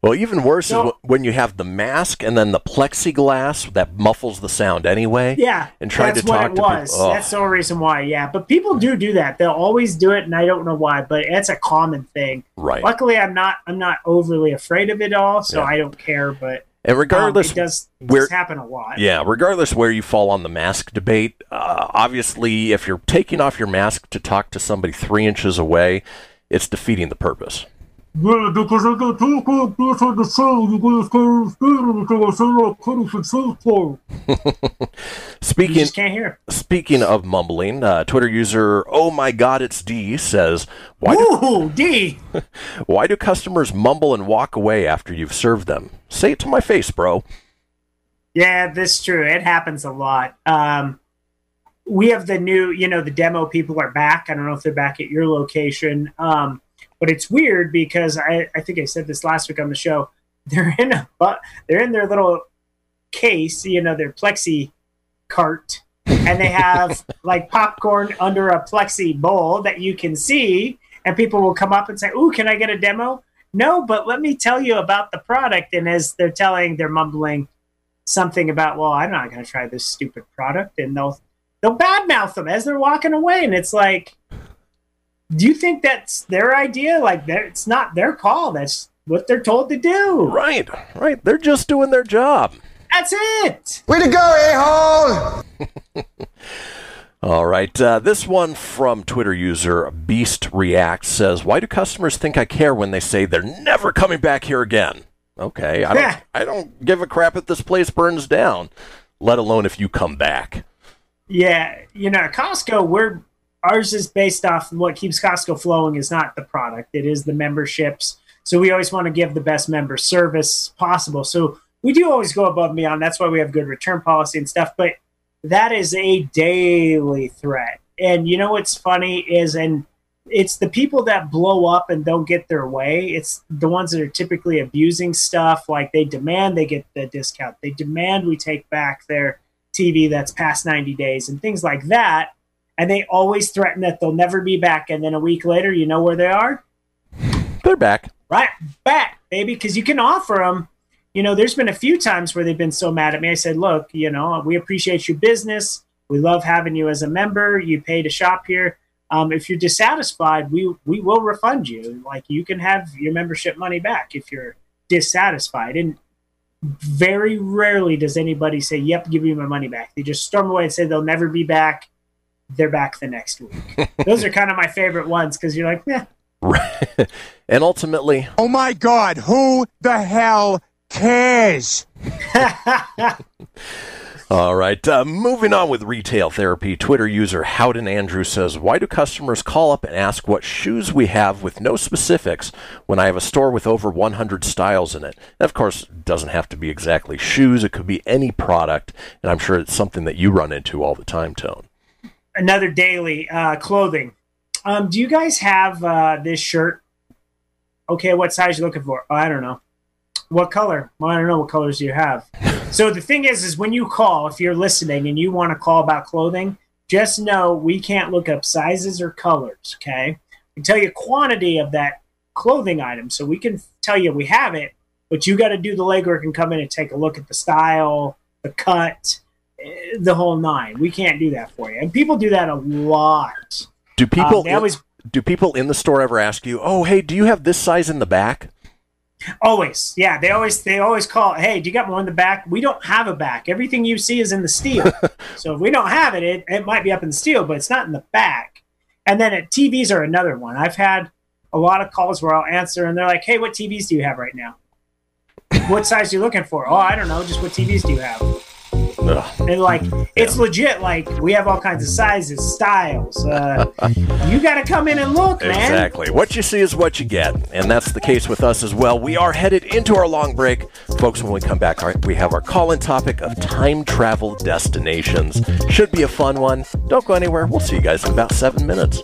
Well, even worse No. is when you have the mask and then the plexiglass that muffles the sound anyway. Yeah, and that's to talk what it to was. people. Oh. That's the only reason why. Yeah, but people do do that. They'll always do it, and I don't know why, but it's a common thing. Right. Luckily, I'm not. I'm not overly afraid of it all, so Yeah. I don't care. But And um, regardless, it does, it where does happen a lot. yeah, regardless where you fall on the mask debate, uh, obviously, if you're taking off your mask to talk to somebody three inches away, it's defeating the purpose. Yeah, because I got two good on the show. You guys can't stand it because I like Curtis and Southpaw. You Speaking can't hear. speaking of mumbling, uh, Twitter user Oh my God, it's D says, why do, D. [LAUGHS] why do customers mumble and walk away after you've served them? Say it to my face, bro. Yeah, this is true. It happens a lot. Um, we have the new, you know, the demo people are back. I don't know if they're back at your location. Um, but it's weird because I, I think I said this last week on the show. [LAUGHS] They're in a but they're in their little case, you know, their plexi cart, and they have [LAUGHS] like popcorn under a plexi bowl that you can see, and people will come up and say, "Ooh, can I get a demo?" No, but let me tell you about the product. And as they're telling, they're mumbling something about, "Well, I'm not going to try this stupid product," and they'll they'll badmouth them as they're walking away, and it's like, do you think that's their idea? Like, it's not their call. That's what they're told to do. Right, right. They're just doing their job. That's it. Way to go, a hole! [LAUGHS] All right. Uh, this one from Twitter user Beast React says, "Why do customers think I care when they say they're never coming back here again?" Okay, I don't. [LAUGHS] I don't give a crap if this place burns down, let alone if you come back. Yeah, you know, Costco, we're ours is based off what keeps Costco flowing is not the product; it is the memberships. So we always want to give the best member service possible. So we do always go above and beyond. That's why we have good return policy and stuff. But that is a daily threat. And you know what's funny is, and it's the people that blow up and don't get their way. It's the ones that are typically abusing stuff. Like they demand they get the discount. They demand we take back their TV that's past 90 days and things like that. And they always threaten that they'll never be back. And then a week later, you know where they are? They're back. Right back, baby. Because you can offer them. You know, there's been a few times where they've been so mad at me. I said, look, you know, we appreciate your business. We love having you as a member. You pay to shop here. Um, if you're dissatisfied, we we will refund you. Like you can have your membership money back if you're dissatisfied. And very rarely does anybody say, "Yep, give me my money back." They just storm away and say they'll never be back. They're back the next week. Those are kind of my favorite ones because you're like, yeah. Right. [LAUGHS] and ultimately, oh my God, who the hell cares? [LAUGHS] All right, uh, moving on with retail therapy. Twitter user Howden Andrew says, "Why do customers call up and ask what shoes we have with no specifics when I have a store with over 100 styles in it?" And of course, it doesn't have to be exactly shoes; it could be any product, and I'm sure it's something that you run into all the time, Tone. Another daily uh, clothing. Um, do you guys have uh, this shirt? Okay, what size you looking for? Oh, I don't know. What color? Well, I don't know what colors you have. So the thing is, is when you call, if you're listening and you want to call about clothing, just know we can't look up sizes or colors. Okay, we tell you quantity of that clothing item, so we can tell you we have it, but you got to do the legwork and come in and take a look at the style, the cut, the whole nine. We can't do that for you, and people do that a lot. Do people Um, they always do people in the store ever ask you, "Oh, hey, do you have this size in the back?" Always, yeah. They always they always call. Hey, do you got one in the back? We don't have a back. Everything you see is in the steel. [LAUGHS] so if we don't have it, it, it might be up in the steel, but it's not in the back. And then at TVs are another one. I've had a lot of calls where I'll answer and they're like, "Hey, what TVs do you have right now? [LAUGHS] what size are you looking for? Oh, I don't know. Just what TVs do you have?" Ugh. And like, it's legit. Like we have all kinds of sizes, styles. Uh, [LAUGHS] you got to come in and look, man. Exactly. What you see is what you get. And that's the case with us as well. We are headed into our long break. Folks, when we come back, we have our call in topic of time travel destinations. Should be a fun one. Don't go anywhere. We'll see you guys in about seven minutes.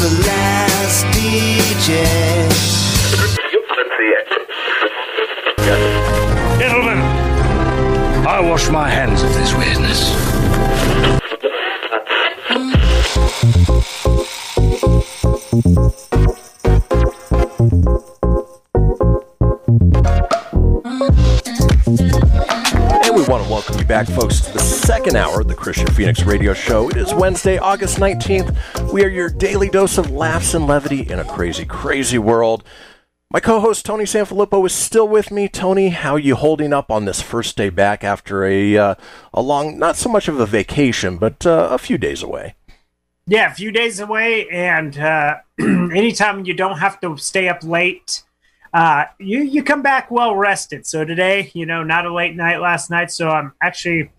last Gentlemen, I wash my hands of this weirdness. And we want to welcome you back, folks, to the second hour of the Kristian Fenix Radio Show. It is Wednesday, August 19th. We are your daily dose of laughs and levity in a crazy, crazy world. My co-host Tony Sanfilippo is still with me. Tony, how you holding up on this first day back after a uh, a long, not so much of a vacation, but uh, a few days away? Yeah, a few days away, and uh, [CLEARS THROAT] anytime you don't have to stay up late uh, you you come back well rested. So today, you know, not a late night last night, so I'm actually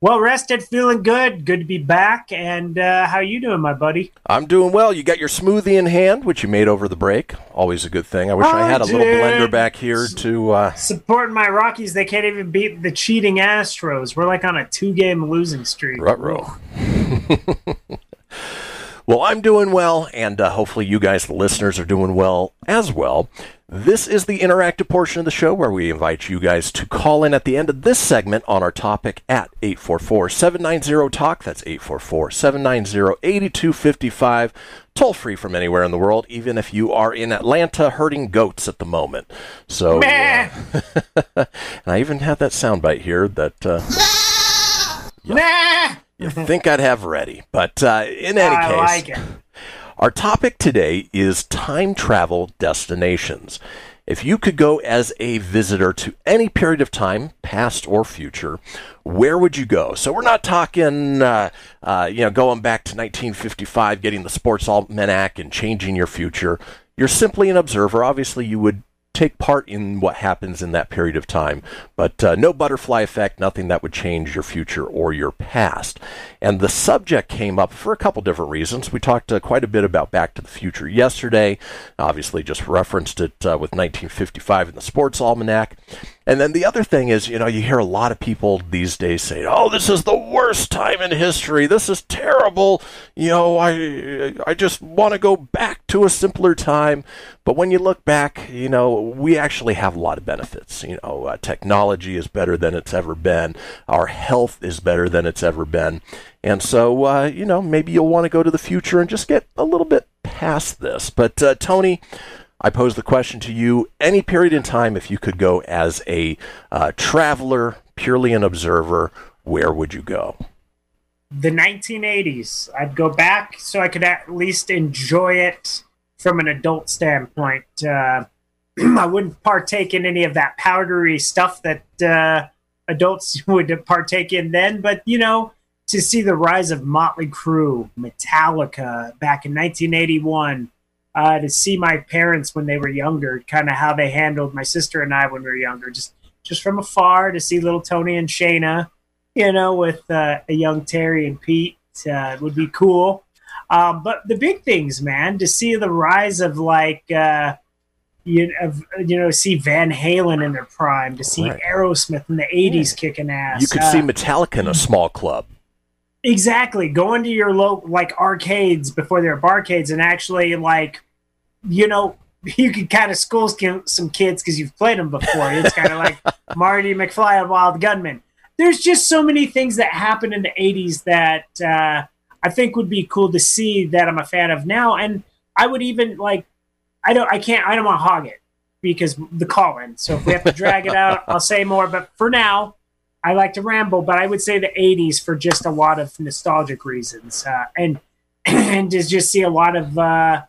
well rested, feeling good. Good to be back. And uh, how you doing, my buddy? I'm doing well. You got your smoothie in hand, which you made over the break. Always a good thing. I wish I, I had a little blender back here to uh... supporting my Rockies. They can't even beat the cheating Astros. We're like on a two-game losing streak. Rut-row. [LAUGHS] Well, I'm doing well, and uh, hopefully you guys, the listeners, are doing well as well. This is the interactive portion of the show where we invite you guys to call in at the end of this segment on our topic at 844-790-TALK. That's 844-790-8255. Toll free from anywhere in the world, even if you are in Atlanta herding goats at the moment. So, uh, [LAUGHS] and I even have that soundbite here that... Uh, yeah you [LAUGHS] think I'd have ready. But uh, in any I case, like [LAUGHS] our topic today is time travel destinations. If you could go as a visitor to any period of time, past or future, where would you go? So we're not talking, uh, uh, you know, going back to 1955, getting the sports almanac and changing your future. You're simply an observer. Obviously, you would take part in what happens in that period of time. But uh, no butterfly effect, nothing that would change your future or your past. And the subject came up for a couple different reasons. We talked uh, quite a bit about Back to the Future yesterday, obviously, just referenced it uh, with 1955 in the Sports Almanac. And then the other thing is, you know, you hear a lot of people these days say, "Oh, this is the worst time in history. This is terrible. You know, I I just want to go back to a simpler time." But when you look back, you know, we actually have a lot of benefits. You know, uh, technology is better than it's ever been. Our health is better than it's ever been. And so, uh, you know, maybe you'll want to go to the future and just get a little bit past this. But uh, Tony, I pose the question to you any period in time, if you could go as a uh, traveler, purely an observer, where would you go? The 1980s. I'd go back so I could at least enjoy it from an adult standpoint. Uh, [CLEARS THROAT] I wouldn't partake in any of that powdery stuff that uh, adults [LAUGHS] would partake in then, but you know, to see the rise of Motley Crue, Metallica back in 1981 uh, to see my parents when they were younger, kind of how they handled my sister and I when we were younger, just just from afar to see little Tony and Shayna, you know, with uh, a young Terry and Pete uh, would be cool. Um, but the big things, man, to see the rise of like uh, you of, you know see Van Halen in their prime, to see right. Aerosmith in the '80s yeah. kicking ass. You could see uh, Metallica in a small club. Exactly. Going to your local like arcades before they're barcades and actually like, you know, [LAUGHS] you can kind of school some kids because you've played them before. It's kind of like [LAUGHS] Marty McFly and Wild Gunman. There's just so many things that happened in the 80s that uh, I think would be cool to see that I'm a fan of now. And I would even like, I don't, I can't, I don't want to hog it because the call in. So if we have to drag it out, I'll say more. But for now, I like to ramble, but I would say the 80s for just a lot of nostalgic reasons. Uh, and [CLEARS THROAT] and to just see a lot of uh,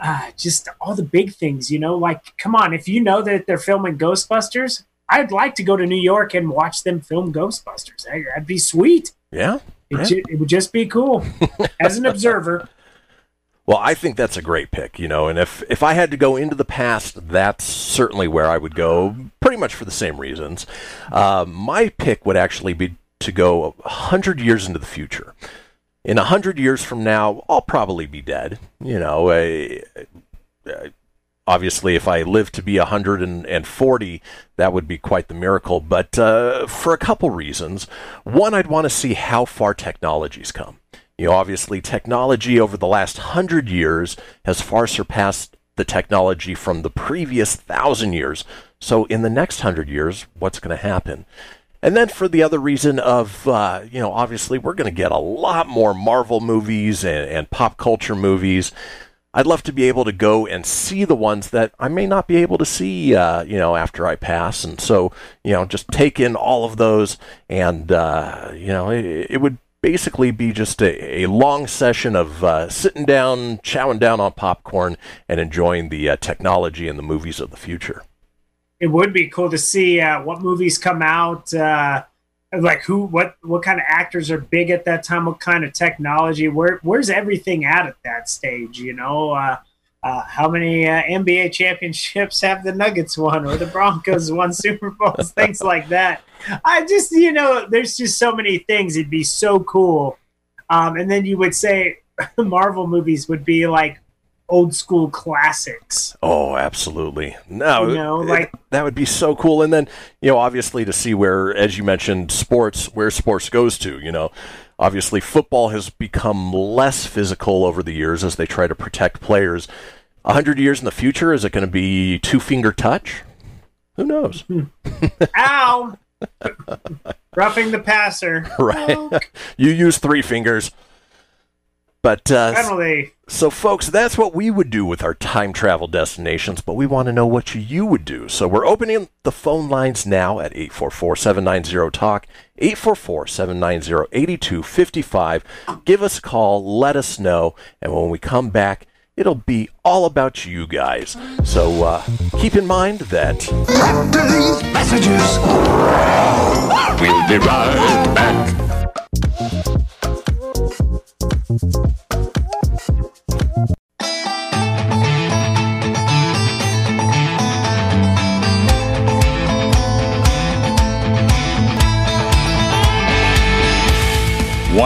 uh, just all the big things, you know, like come on, if you know that they're filming Ghostbusters, I'd like to go to New York and watch them film Ghostbusters. That'd be sweet. Yeah. It, ju- it would just be cool [LAUGHS] as an observer. Well, I think that's a great pick, you know, and if if I had to go into the past, that's certainly where I would go, pretty much for the same reasons. Uh, my pick would actually be to go a hundred years into the future. In a hundred years from now, I'll probably be dead. You know, obviously, if I live to be 140, that would be quite the miracle. But uh, for a couple reasons, one, I'd want to see how far technology's come. You know, obviously, technology over the last hundred years has far surpassed the technology from the previous thousand years. So, in the next hundred years, what's going to happen? And then for the other reason of, uh, you know, obviously we're going to get a lot more Marvel movies and, and, pop culture movies. I'd love to be able to go and see the ones that I may not be able to see, uh, you know, after I pass. And so, you know, just take in all of those, and uh, you know, it, it, would basically be just a, a long session of uh, sitting down, chowing down on popcorn, and enjoying the uh, technology and the movies of the future. It would be cool to see uh, what movies come out uh, like who what what kind of actors are big at that time what kind of technology where where's everything at at that stage you know uh, uh, how many uh, NBA championships have the Nuggets won or the Broncos won [LAUGHS] Super Bowls, things [LAUGHS] like that. I just, you know, there's just so many things. It'd be so cool. Um, and then you would say [LAUGHS] Marvel movies would be like old school classics. Oh, absolutely. No, you know, like it, that would be so cool. And then, you know, obviously to see where, as you mentioned, sports, where sports goes to, you know, obviously football has become less physical over the years as they try to protect players. A hundred years in the future, is it going to be two finger touch? Who knows? Hmm. Ow! [LAUGHS] Roughing the passer. [LAUGHS] Right. you use three fingers. But uh, so, folks, that's what we would do with our time travel destinations. But we want to know what you would do. So we're opening the phone lines now at 844-790-TALK, 844-790-8255. Give us a call. Let us know. And when we come back, it'll be all about you guys. So uh, keep in mind that after these messages, we'll be right back. Want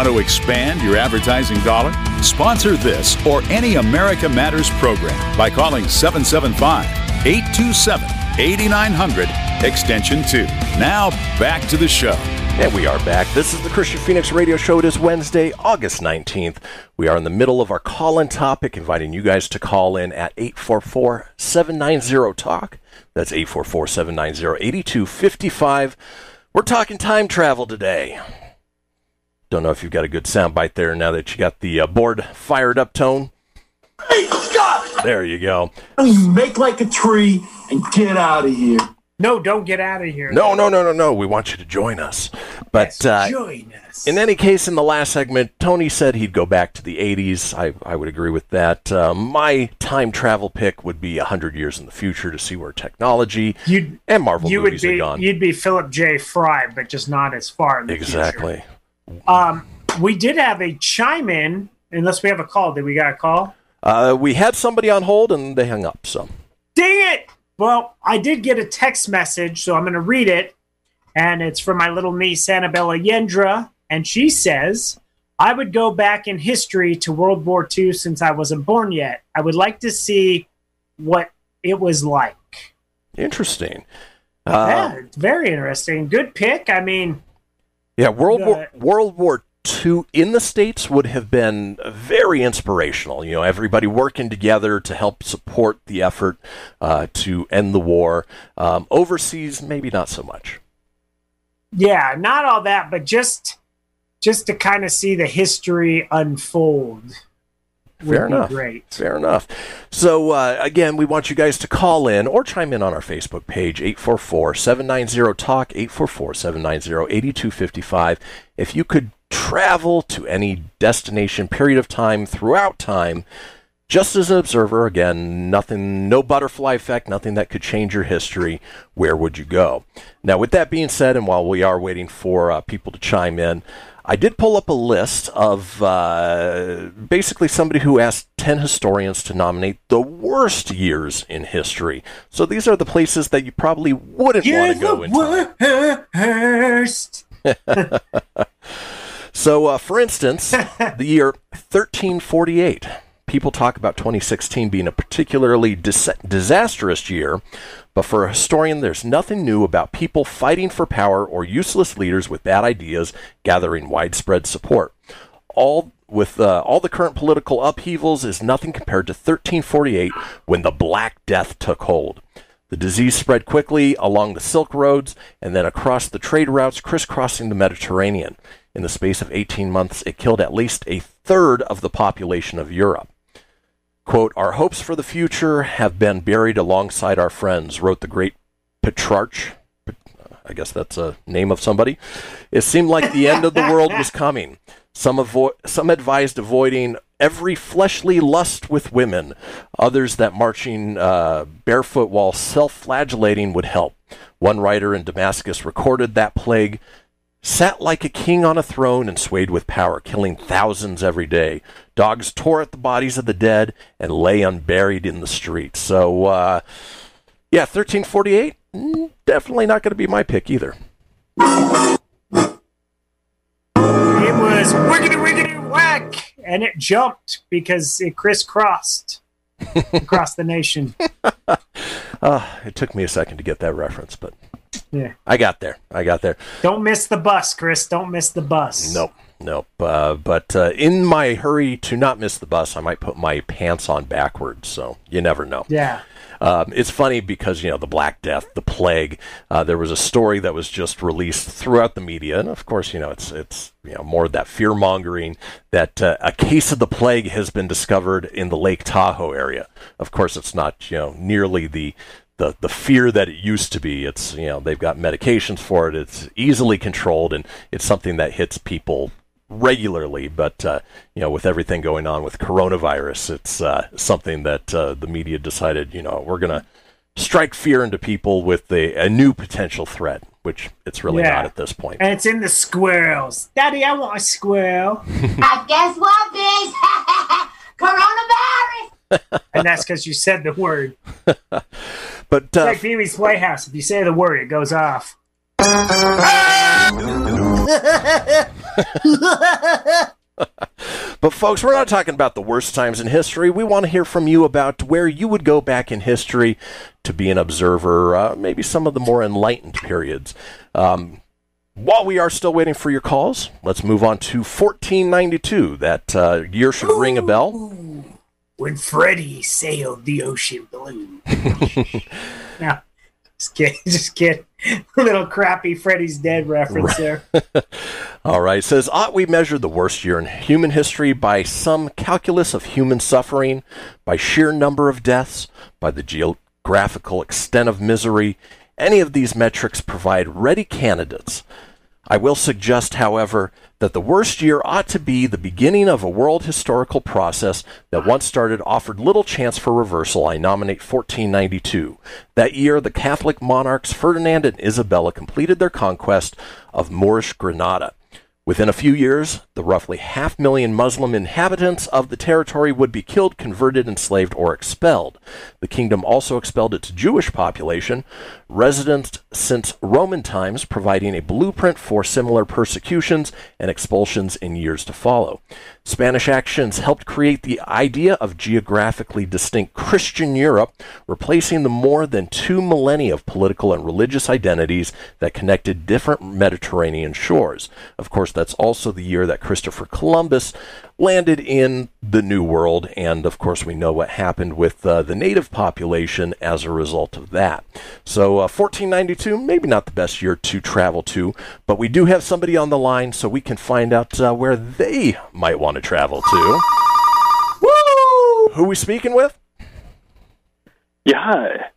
to expand your advertising dollar? Sponsor this or any America Matters program by calling 775 827 8900 extension 2. Now back to the show. And we are back. This is the Kristian Fenix Radio Show. It is Wednesday, August 19th. We are in the middle of our call in topic, inviting you guys to call in at 844 790 TALK. That's 844 790 8255. We're talking time travel today. Don't know if you've got a good soundbite there now that you got the uh, board fired up tone. Hey, Scott! There you go. Make like a tree and get out of here. No, don't get out of here. No, no, no, no, no. We want you to join us. But uh, join us. In any case, in the last segment, Tony said he'd go back to the 80s. I, I would agree with that. Uh, my time travel pick would be 100 years in the future to see where technology you'd, and Marvel you movies would be, are gone. You'd be Philip J. Fry, but just not as far in the exactly. future. Um, we did have a chime in, unless we have a call. Did we got a call? Uh, we had somebody on hold and they hung up. So, dang it! Well, I did get a text message, so I'm going to read it, and it's from my little niece Annabella Yendra, and she says, "I would go back in history to World War II since I wasn't born yet. I would like to see what it was like." Interesting. Uh, yeah, it's very interesting. Good pick. I mean, yeah, World War World War II in the states would have been very inspirational. You know, everybody working together to help support the effort uh, to end the war. Um, overseas, maybe not so much. Yeah, not all that, but just just to kind of see the history unfold. Fair enough. Great. Fair enough. So, uh, again, we want you guys to call in or chime in on our Facebook page, 844 790 TALK, 844 790 8255. If you could travel to any destination, period of time, throughout time, just as an observer, again, nothing, no butterfly effect, nothing that could change your history, where would you go? Now, with that being said, and while we are waiting for uh, people to chime in, I did pull up a list of uh, basically somebody who asked 10 historians to nominate the worst years in history. So these are the places that you probably wouldn't want to go in. Worst. [LAUGHS] [LAUGHS] so, uh, for instance, [LAUGHS] the year 1348. People talk about 2016 being a particularly dis- disastrous year, but for a historian, there's nothing new about people fighting for power or useless leaders with bad ideas gathering widespread support. All with uh, all the current political upheavals is nothing compared to 1348 when the Black Death took hold. The disease spread quickly along the Silk Roads and then across the trade routes crisscrossing the Mediterranean. In the space of 18 months, it killed at least a third of the population of Europe. Quote, Our hopes for the future have been buried alongside our friends, wrote the great Petrarch. I guess that's a name of somebody. It seemed like the end of the world was coming. Some, avo- some advised avoiding every fleshly lust with women, others that marching uh, barefoot while self flagellating would help. One writer in Damascus recorded that plague sat like a king on a throne and swayed with power, killing thousands every day. Dogs tore at the bodies of the dead and lay unburied in the streets. So, uh, yeah, 1348, mm, definitely not going to be my pick either. It was wiggity whack, and it jumped because it crisscrossed across the nation. Uh, [LAUGHS] it took me a second to get that reference, but Yeah. I got there. I got there. Don't miss the bus, Chris. Don't miss the bus. Nope, nope. Uh, but uh, in my hurry to not miss the bus, I might put my pants on backwards. So you never know. Yeah. Um, it's funny because you know the Black Death, the plague. Uh, there was a story that was just released throughout the media, and of course, you know it's it's you know more of that fear mongering that uh, a case of the plague has been discovered in the Lake Tahoe area. Of course, it's not you know nearly the the, the fear that it used to be. It's you know they've got medications for it. It's easily controlled, and it's something that hits people regularly. But uh, you know, with everything going on with coronavirus, it's uh, something that uh, the media decided. You know, we're gonna strike fear into people with a, a new potential threat, which it's really Yeah. not at this point. And it's in the squirrels. Daddy, I want a squirrel. [LAUGHS] I guess what, bitch? [LAUGHS] Coronavirus! [LAUGHS] and that's because you said the word. But It's uh, like Pee Wee's Playhouse. If you say the word, it goes off. [LAUGHS] But folks, we're not talking about the worst times in history. We want to hear from you about where you would go back in history to be an observer, uh, maybe some of the more enlightened periods. Um, while we are still waiting for your calls, let's move on to 1492. That uh, year should ring a bell. When Freddie sailed the ocean blue. [LAUGHS] no, just kid, [LAUGHS] just kid. Little crappy Freddy's dead reference there. [LAUGHS] All right, it says, ought we measure the worst year in human history by some calculus of human suffering, by sheer number of deaths, by the geographical extent of misery? Any of these metrics provide ready candidates. I will suggest, however, that the worst year ought to be the beginning of a world historical process that once started offered little chance for reversal. I nominate 1492. That year, the Catholic monarchs Ferdinand and Isabella completed their conquest of Moorish Granada. Within a few years, the roughly half million Muslim inhabitants of the territory would be killed, converted, enslaved, or expelled. The kingdom also expelled its Jewish population, resident since Roman times, providing a blueprint for similar persecutions and expulsions in years to follow. Spanish actions helped create the idea of geographically distinct Christian Europe, replacing the more than two millennia of political and religious identities that connected different Mediterranean shores. Of course, that's also the year that Christopher Columbus landed in the New World, and of course, we know what happened with uh, the native population as a result of that. So, uh, 1492, maybe not the best year to travel to, but we do have somebody on the line, so we can find out uh, where they might want to travel to. Woo! Who are we speaking with? Yeah, hi.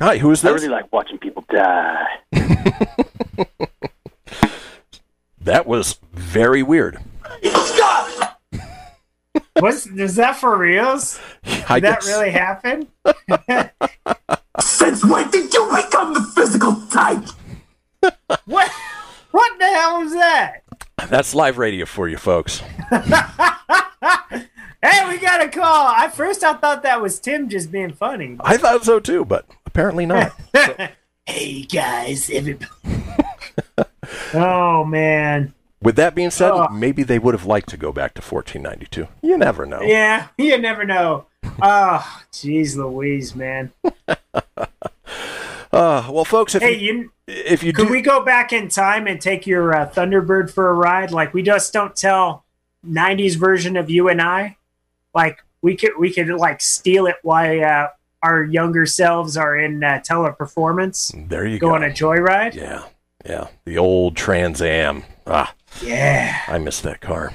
Hi, who is this? I really like watching people die. [LAUGHS] That was very weird. [LAUGHS] Was is that for reals? I Did that guess. really happen? [LAUGHS] Since when did you become the physical type? What? What the hell was that? That's live radio for you, folks. [LAUGHS] Hey, we got a call. At first, I thought that was Tim just being funny. I thought so too, but apparently not. hey guys, everybody. Oh man. With that being said, Oh. maybe they would have liked to go back to 1492. You never know. Yeah, [LAUGHS] you never know. Oh, jeez, Louise, man. [LAUGHS] Uh, well, folks, if Hey, you, you if you could do, we go back in time and take your uh, Thunderbird for a ride? Like we just don't tell '90s version of you and I. Like we could we could like steal it while uh, our younger selves are in uh, teleperformance. there you Go go. on a joyride. yeah, yeah, the old Trans Am. Ah, Yeah. I miss that car.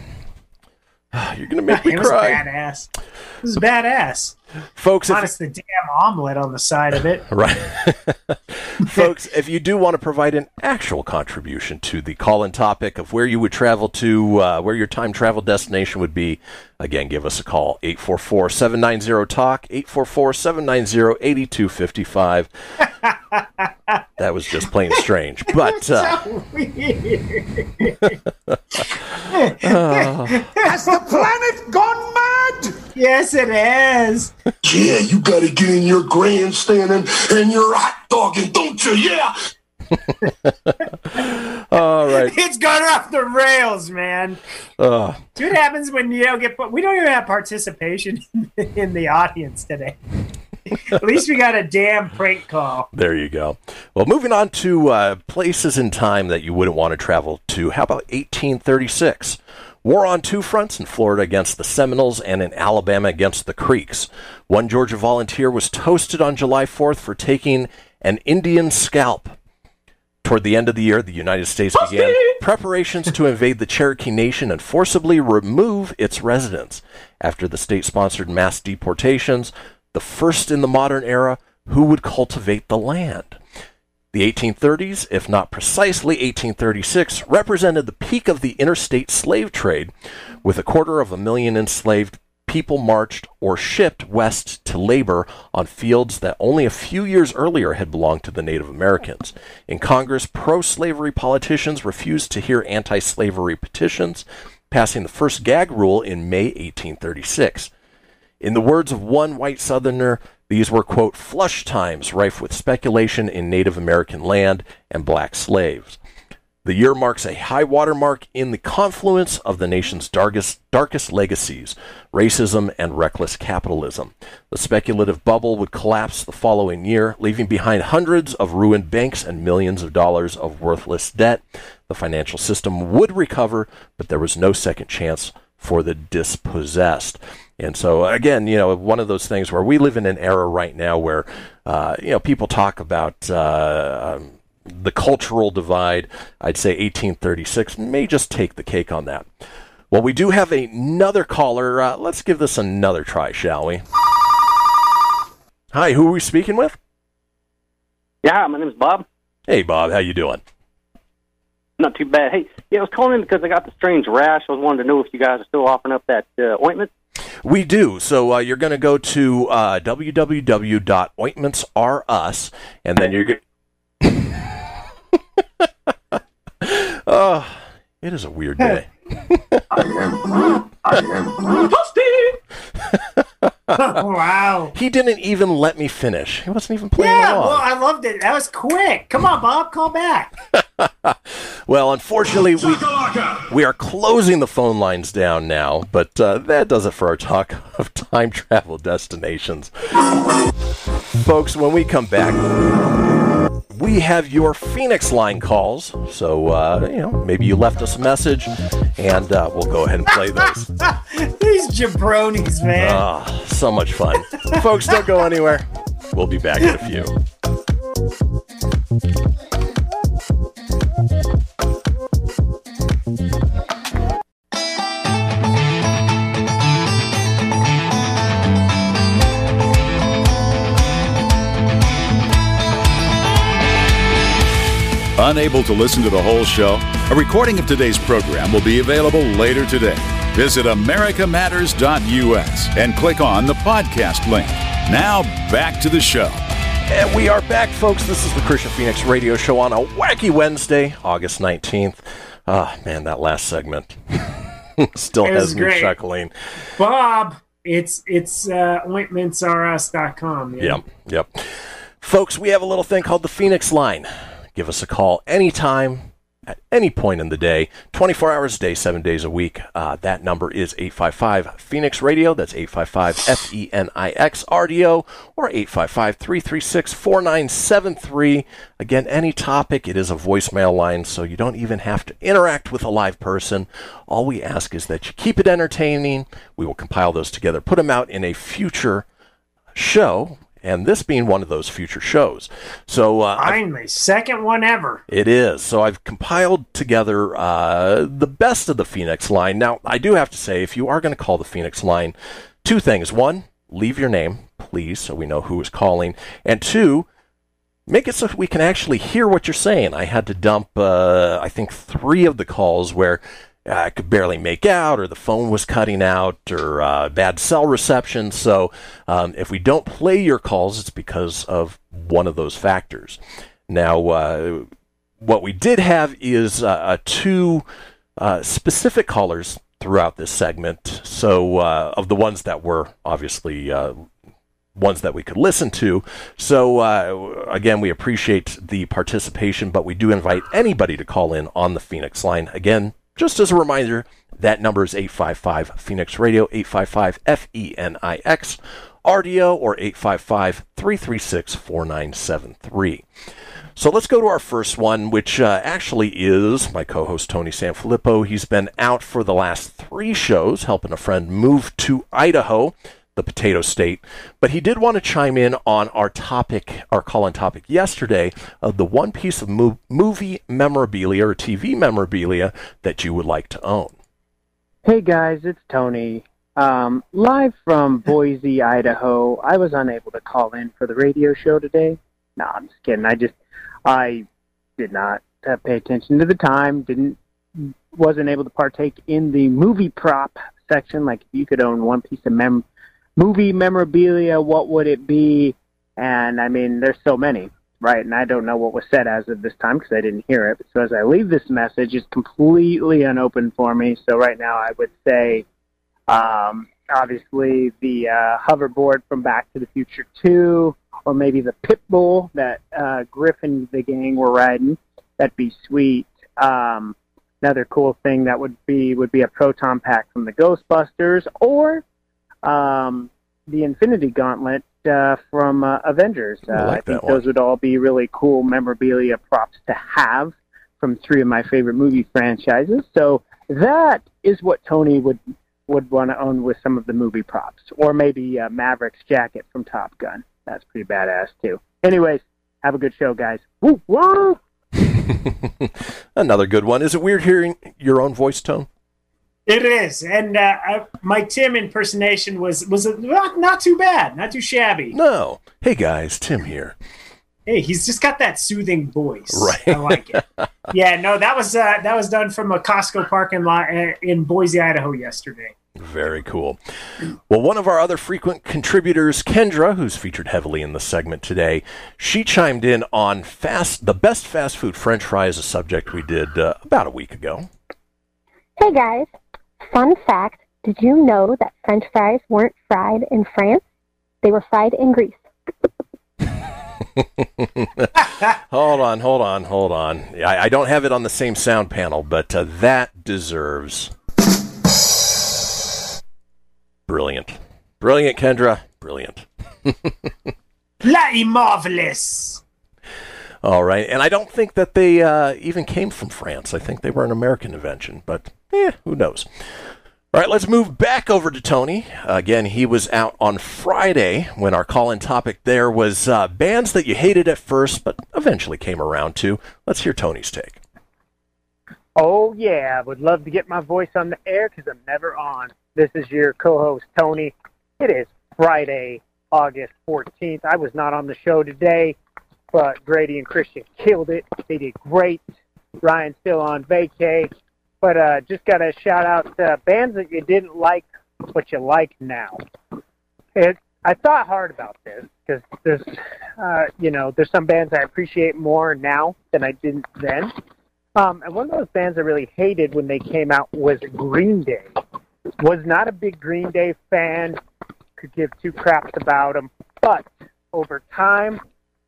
You're gonna make [LAUGHS] me it was cry. badass. It was badass. Folks, if the damn omelet on the side of it. [LAUGHS] Right. [LAUGHS] Folks, if you do want to provide an actual contribution to the call in topic of where you would travel to, uh, where your time travel destination would be, again, give us a call 844 790 TALK, 844 790 8255. That was just plain [LAUGHS] strange. But. Uh, So weird. Has the planet gone mad? yes, it is. Yeah, you gotta get in your grandstanding and your hot dogging, don't you? Yeah. [LAUGHS] all right. It's gone off the rails, man. Uh, See what happens when you don't get. We don't even have participation [LAUGHS] in the audience today. [LAUGHS] At least we got a damn prank call. There you go. Well, moving on to uh, places in time that you wouldn't want to travel to. How about 1836? War on two fronts in Florida against the Seminoles and in Alabama against the Creeks. One Georgia volunteer was toasted on July 4th for taking an Indian scalp. Toward the end of the year, the United States began preparations to invade the Cherokee Nation and forcibly remove its residents. After the state sponsored mass deportations, the first in the modern era, who would cultivate the land? The 1830s, if not precisely 1836, represented the peak of the interstate slave trade, with a quarter of a million enslaved people marched or shipped west to labor on fields that only a few years earlier had belonged to the Native Americans. In Congress, pro slavery politicians refused to hear anti slavery petitions, passing the first gag rule in May 1836. In the words of one white Southerner, these were, quote, flush times rife with speculation in Native American land and black slaves. The year marks a high water mark in the confluence of the nation's darkest, darkest legacies racism and reckless capitalism. The speculative bubble would collapse the following year, leaving behind hundreds of ruined banks and millions of dollars of worthless debt. The financial system would recover, but there was no second chance for the dispossessed. And so, again, you know, one of those things where we live in an era right now where, uh, you know, people talk about uh, um, the cultural divide. I'd say 1836 may just take the cake on that. Well, we do have another caller. Uh, let's give this another try, shall we? Hi, who are we speaking with? Yeah, my name is Bob. Hey, Bob, how you doing? Not too bad. Hey, yeah, I was calling in because I got the strange rash. I was wanting to know if you guys are still offering up that uh, ointment. We do. So uh, you're going to go to uh, www.ointmentsrus, and then you're going. [LAUGHS] oh, it is a weird day. I am. I am. wow. He didn't even let me finish. He wasn't even playing Yeah, along. well, I loved it. That was quick. Come on, Bob, call back. [LAUGHS] Well, unfortunately, we we are closing the phone lines down now, but uh, that does it for our talk [LAUGHS] of time travel destinations. Folks, when we come back, we have your Fenix line calls. So, uh, you know, maybe you left us a message, and uh, we'll go ahead and play those. [LAUGHS] These jabronis, man. Ah, so much fun. Folks, don't go anywhere. We'll be back in a few. Unable to listen to the whole show? A recording of today's program will be available later today. Visit americamatters.us and click on the podcast link. Now, back to the show. And we are back, folks. This is the Kristian Fenix Radio Show on a wacky Wednesday, August 19th. Ah, man, that last segment [LAUGHS] still has me great. chuckling. Bob, it's it's uh, ointmentsrus.com. Yeah. Yep, yep. Folks, we have a little thing called the Fenix Line. Give us a call anytime, at any point in the day, 24 hours a day, seven days a week. Uh, that number is 855 Fenix Radio. That's 855 F E N I X R D O or 855 336 4973. Again, any topic, it is a voicemail line, so you don't even have to interact with a live person. All we ask is that you keep it entertaining. We will compile those together, put them out in a future show and this being one of those future shows. So uh, I've- Finally, second one ever. it is. So I've compiled together uh, the best of the Fenix line. Now, I do have to say, if you are going to call the Fenix line, two things. One, leave your name, please, so we know who is calling. And two, make it so we can actually hear what you're saying. I had to dump, uh, I think, three of the calls where I could barely make out, or the phone was cutting out, or uh, bad cell reception. So um, if we don't play your calls, it's because of one of those factors. Now, uh, what we did have is uh, uh, two uh, specific callers throughout this segment. So, uh, of the ones that were obviously uh, ones that we could listen to. So, uh, again, we appreciate the participation, but we do invite anybody to call in on the Fenix line. Again, just as a reminder, that number is 855 Fenix Radio, 855 F E N I X, RDO, or 855 336 4973. So let's go to our first one, which uh, actually is my co host Tony Sanfilippo. He's been out for the last three shows helping a friend move to Idaho, the potato state. But he did want to chime in on our topic, our call in topic yesterday of the one piece of mo- movie memorabilia or TV memorabilia that you would like to own. Hey guys, it's Tony. Um, live from [LAUGHS] Boise, Idaho. I was unable to call in for the radio show today. No, I'm just kidding. I just, I did not uh, pay attention to the time. Didn't, wasn't able to partake in the movie prop section. Like, if you could own one piece of mem- movie memorabilia, what would it be? And I mean, there's so many, right? And I don't know what was said as of this time because I didn't hear it. So as I leave this message, it's completely unopened for me. So right now, I would say, um, obviously, the uh, hoverboard from Back to the Future 2, or maybe the pit bull that uh, Griff and the gang were riding. That'd be sweet. Um, another cool thing that would be would be a proton pack from the Ghostbusters, or um, the Infinity Gauntlet uh, from uh, Avengers. Uh, I like I think that one. those would all be really cool memorabilia props to have from three of my favorite movie franchises. So that is what Tony would would want to own with some of the movie props, or maybe uh, Maverick's jacket from Top Gun. That's pretty badass too. Anyways, have a good show, guys. Woo woo! [LAUGHS] Another good one. Is it weird hearing your own voice tone? It is, and uh, I, my Tim impersonation was was not, not too bad, not too shabby. No. Hey guys, Tim here. Hey, he's just got that soothing voice. Right. I like it. [LAUGHS] yeah, no, that was uh, that was done from a Costco parking lot uh, in Boise, Idaho, yesterday. Very cool. Well, one of our other frequent contributors, Kendra, who's featured heavily in the segment today, she chimed in on fast the best fast food French fries, a subject we did uh, about a week ago. Hey guys, fun fact did you know that French fries weren't fried in France? They were fried in Greece. [LAUGHS] hold on, hold on, hold on. I, I don't have it on the same sound panel, but uh, that deserves brilliant, brilliant, Kendra, brilliant. [LAUGHS] La marvelous. All right, and I don't think that they uh, even came from France. I think they were an American invention, but eh, who knows? All right, let's move back over to Tony. Again, he was out on Friday when our call in topic there was uh, bands that you hated at first, but eventually came around to. Let's hear Tony's take. Oh yeah, I would love to get my voice on the air because I'm never on. This is your co-host Tony. It is Friday, August 14th. I was not on the show today, but Grady and Kristian killed it. They did great. Ryan's still on vacay, but uh, just got to shout out uh, bands that you didn't like, but you like now. It, I thought hard about this because there's, uh, you know, there's some bands I appreciate more now than I didn't then. Um, and one of those bands I really hated when they came out was Green Day. Was not a big Green Day fan. Could give two craps about them, but over time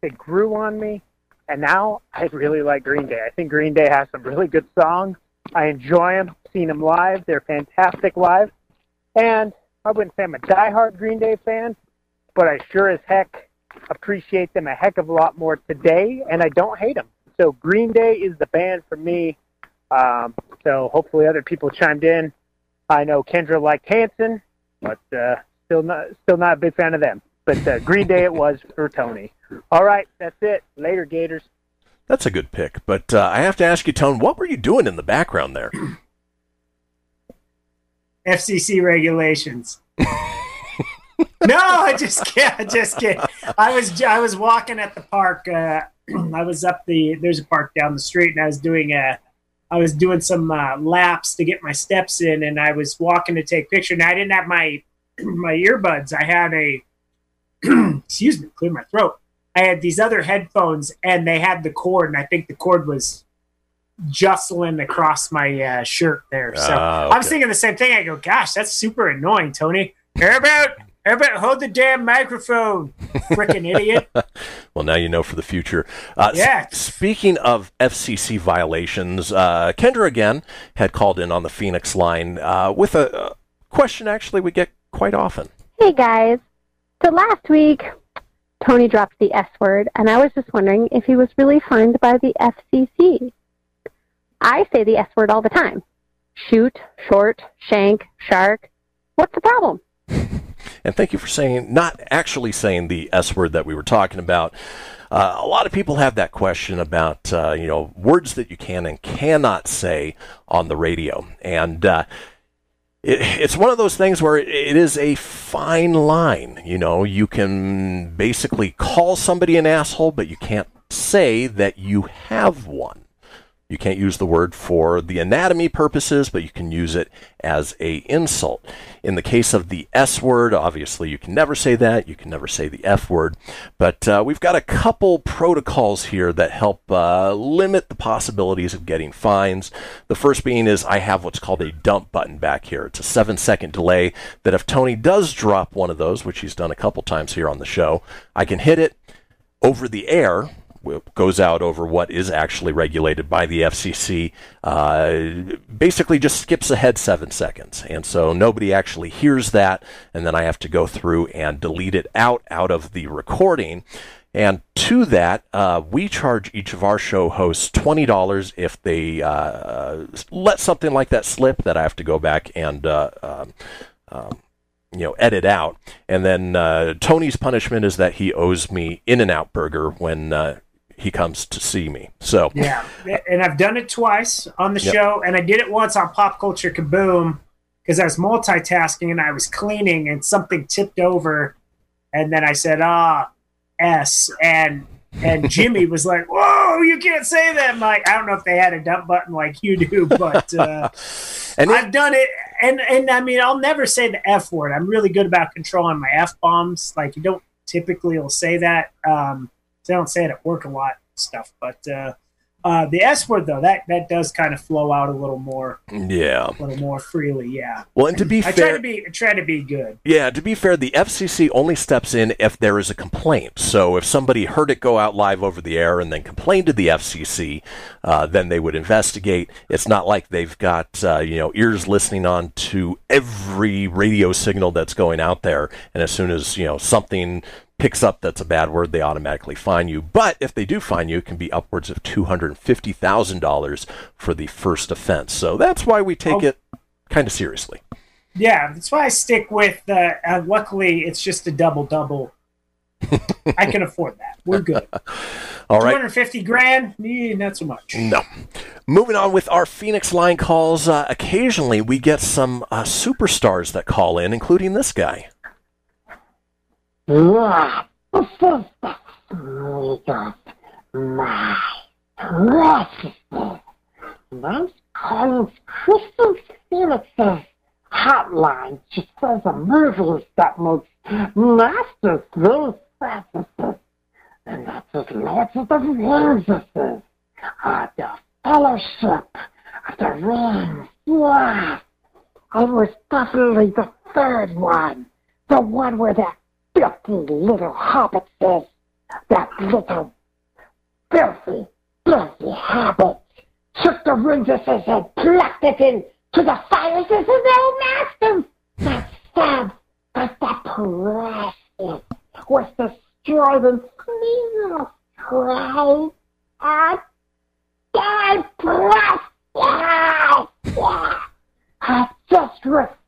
they grew on me, and now I really like Green Day. I think Green Day has some really good songs. I enjoy them. Seen them live. They're fantastic live. And I wouldn't say I'm a diehard Green Day fan, but I sure as heck appreciate them a heck of a lot more today, and I don't hate them. So Green Day is the band for me. Um, so hopefully other people chimed in. I know Kendra liked Hanson, but uh, still not still not a big fan of them. But uh, Green Day it was for Tony. All right, that's it. Later, Gators. That's a good pick. But uh, I have to ask you, Tone, what were you doing in the background there? FCC regulations. [LAUGHS] no, I just can't. I just kidding. I was I was walking at the park. Uh, [CLEARS THROAT] I was up the there's a park down the street, and I was doing a I was doing some uh, laps to get my steps in, and I was walking to take picture. Now I didn't have my [CLEARS THROAT] my earbuds. I had a [CLEARS THROAT] excuse me, clear my throat. I had these other headphones, and they had the cord, and I think the cord was jostling across my uh, shirt there. So I was okay. thinking the same thing. I go, "Gosh, that's super annoying, Tony." How about how about hold the damn microphone, freaking idiot? [LAUGHS] Well, now you know for the future. Uh, s- Yeah. speaking of FCC violations, uh, Kendra again had called in on the Fenix line uh, with a, a question actually we get quite often. Hey guys. So last week, Tony dropped the S word, and I was just wondering if he was really fined by the FCC. I say the S word all the time shoot, short, shank, shark. What's the problem? [LAUGHS] And thank you for saying, not actually saying the S word that we were talking about. Uh, a lot of people have that question about, uh, you know, words that you can and cannot say on the radio. And uh, it, it's one of those things where it, it is a fine line. You know, you can basically call somebody an asshole, but you can't say that you have one. You can't use the word for the anatomy purposes, but you can use it as a insult. In the case of the S word, obviously you can never say that. You can never say the F word. But uh, we've got a couple protocols here that help uh, limit the possibilities of getting fines. The first being is I have what's called a dump button back here. It's a seven second delay that if Tony does drop one of those, which he's done a couple times here on the show, I can hit it over the air goes out over what is actually regulated by the FCC, uh, basically just skips ahead seven seconds. And so nobody actually hears that. And then I have to go through and delete it out, out of the recording. And to that, uh, we charge each of our show hosts $20 if they uh, uh, let something like that slip that I have to go back and uh, um, um, you know, edit out. And then uh, Tony's punishment is that he owes me In and Out Burger when uh, he comes to see me. So Yeah, and I've done it twice on the Yep. show, and I did it once on Pop Culture Kaboom because I was multitasking and I was cleaning, and something tipped over, and then I said, "Ah, S," and and [LAUGHS] Jimmy was like, "Whoa, you can't say that!" I'm like, I don't know if they had a dump button like you do, but uh, [LAUGHS] and I've done it, and and I mean, I'll never say the F word. I'm really good about controlling my F bombs. Like you don't typically will say that. Um, I don't say it at work a lot stuff, but uh, uh, the S word though that that does kind of flow out a little more, yeah. a little more freely. Yeah. Well, and to be I try fair, to be I try to be good. Yeah, to be fair, the FCC only steps in if there is a complaint. So if somebody heard it go out live over the air and then complained to the FCC, uh, then they would investigate. It's not like they've got uh, you know ears listening on to every radio signal that's going out there, and as soon as you know something picks up that's a bad word, they automatically fine you. But if they do fine you, it can be upwards of two hundred and fifty thousand dollars for the first offense. So that's why we take Oh. it kind of seriously. Yeah, that's why I stick with. Uh, uh, luckily, it's just a double double. [LAUGHS] I can afford that. We're good. [LAUGHS] All Two right. hundred fifty grand, eh, not so much. No. Moving on with our Fenix line calls, uh, occasionally we get some uh, superstars that call in, including this guy. The sweet of my precious. That's calling Crystal Fenix's hotline. She says a movie that makes masters very precious. And that's as Lords of the is. Uh, the Fellowship of the Rings. Yeah. It was definitely the third one. The one where that filthy little hobbit says, that little filthy, filthy hobbit took the his head, plucked it in to the fires of his old master. That sad, but that precious was destroyed in sneezes, right? And died precious. I just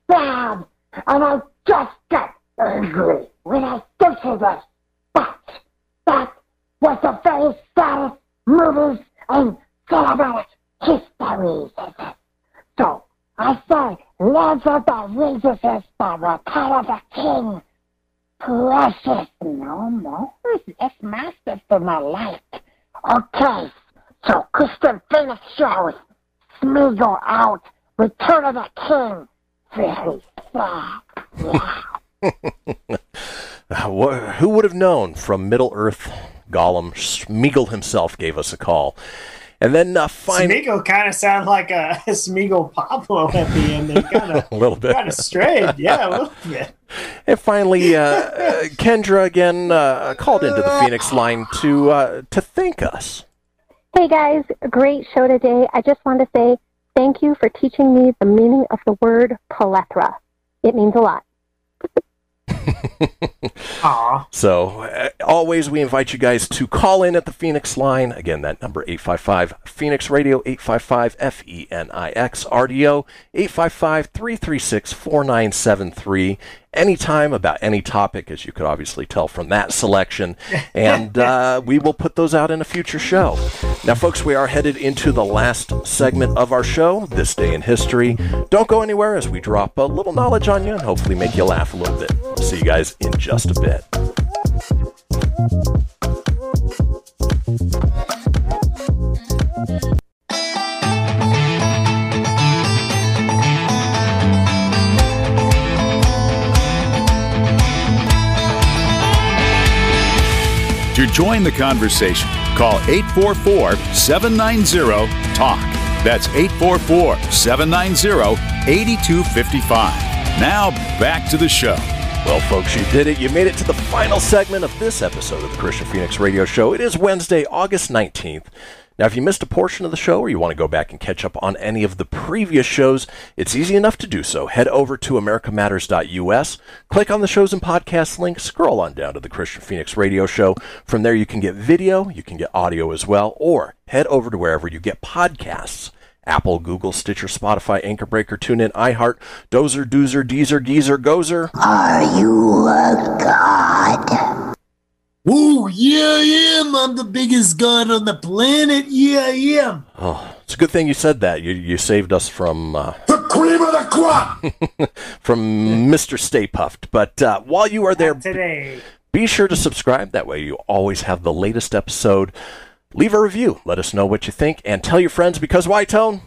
sad, and I just got angry when I of that. But that was the very saddest movies and cinematic histories. So I say, Lords of the Rings is the return of the king. Precious, no more. It's master for my life. Okay, so Kristian Fenix shows Smeagol out, Return of the King. Very sad. [LAUGHS] Who would have known from Middle Earth? Gollum Smeagol himself gave us a call. And then uh, finally, Smeagol kind of sound like a [LAUGHS] Smeagol Pablo at the end. Kind of [LAUGHS] a little bit. kind of strayed. Yeah, a little bit. And finally, uh, uh, Kendra again uh, called into the Fenix line to uh, to thank us. Hey guys, great show today. I just want to say thank you for teaching me the meaning of the word plethora. It means a lot. Aw. So, uh, always, we invite you guys to call in at the Fenix line. Again, that number 855 Fenix Radio, 855 F E N I X R D O, 855 336 4973. Anytime about any topic, as you could obviously tell from that selection. [LAUGHS] And uh, we will put those out in a future show. Now, folks, we are headed into the last segment of our show, This Day in History. Don't go anywhere as we drop a little knowledge on you and hopefully make you laugh a little bit. See you guys in just a bit. To join the conversation, call 844 790 TALK. That's 844 790 8255. Now back to the show. Well, folks, you did it. You made it to the final segment of this episode of the Kristian Fenix Radio Show. It is Wednesday, August 19th. Now, if you missed a portion of the show or you want to go back and catch up on any of the previous shows, it's easy enough to do so. Head over to americamatters.us, click on the shows and podcasts link, scroll on down to the Kristian Fenix Radio Show. From there, you can get video, you can get audio as well, or head over to wherever you get podcasts. Apple, Google, Stitcher, Spotify, Anchor Breaker, TuneIn, iHeart, Dozer, Doozer, Deezer, Geezer, Gozer. Are you a god? Oh, yeah, I am. I'm the biggest god on the planet. Yeah, I am. Oh, it's a good thing you said that. You you saved us from uh, The cream of the crop! [LAUGHS] from Mr. Stay Puft. But uh, while you are there, Today. be sure to subscribe. That way, you always have the latest episode. Leave a review. Let us know what you think, and tell your friends because why, Tone?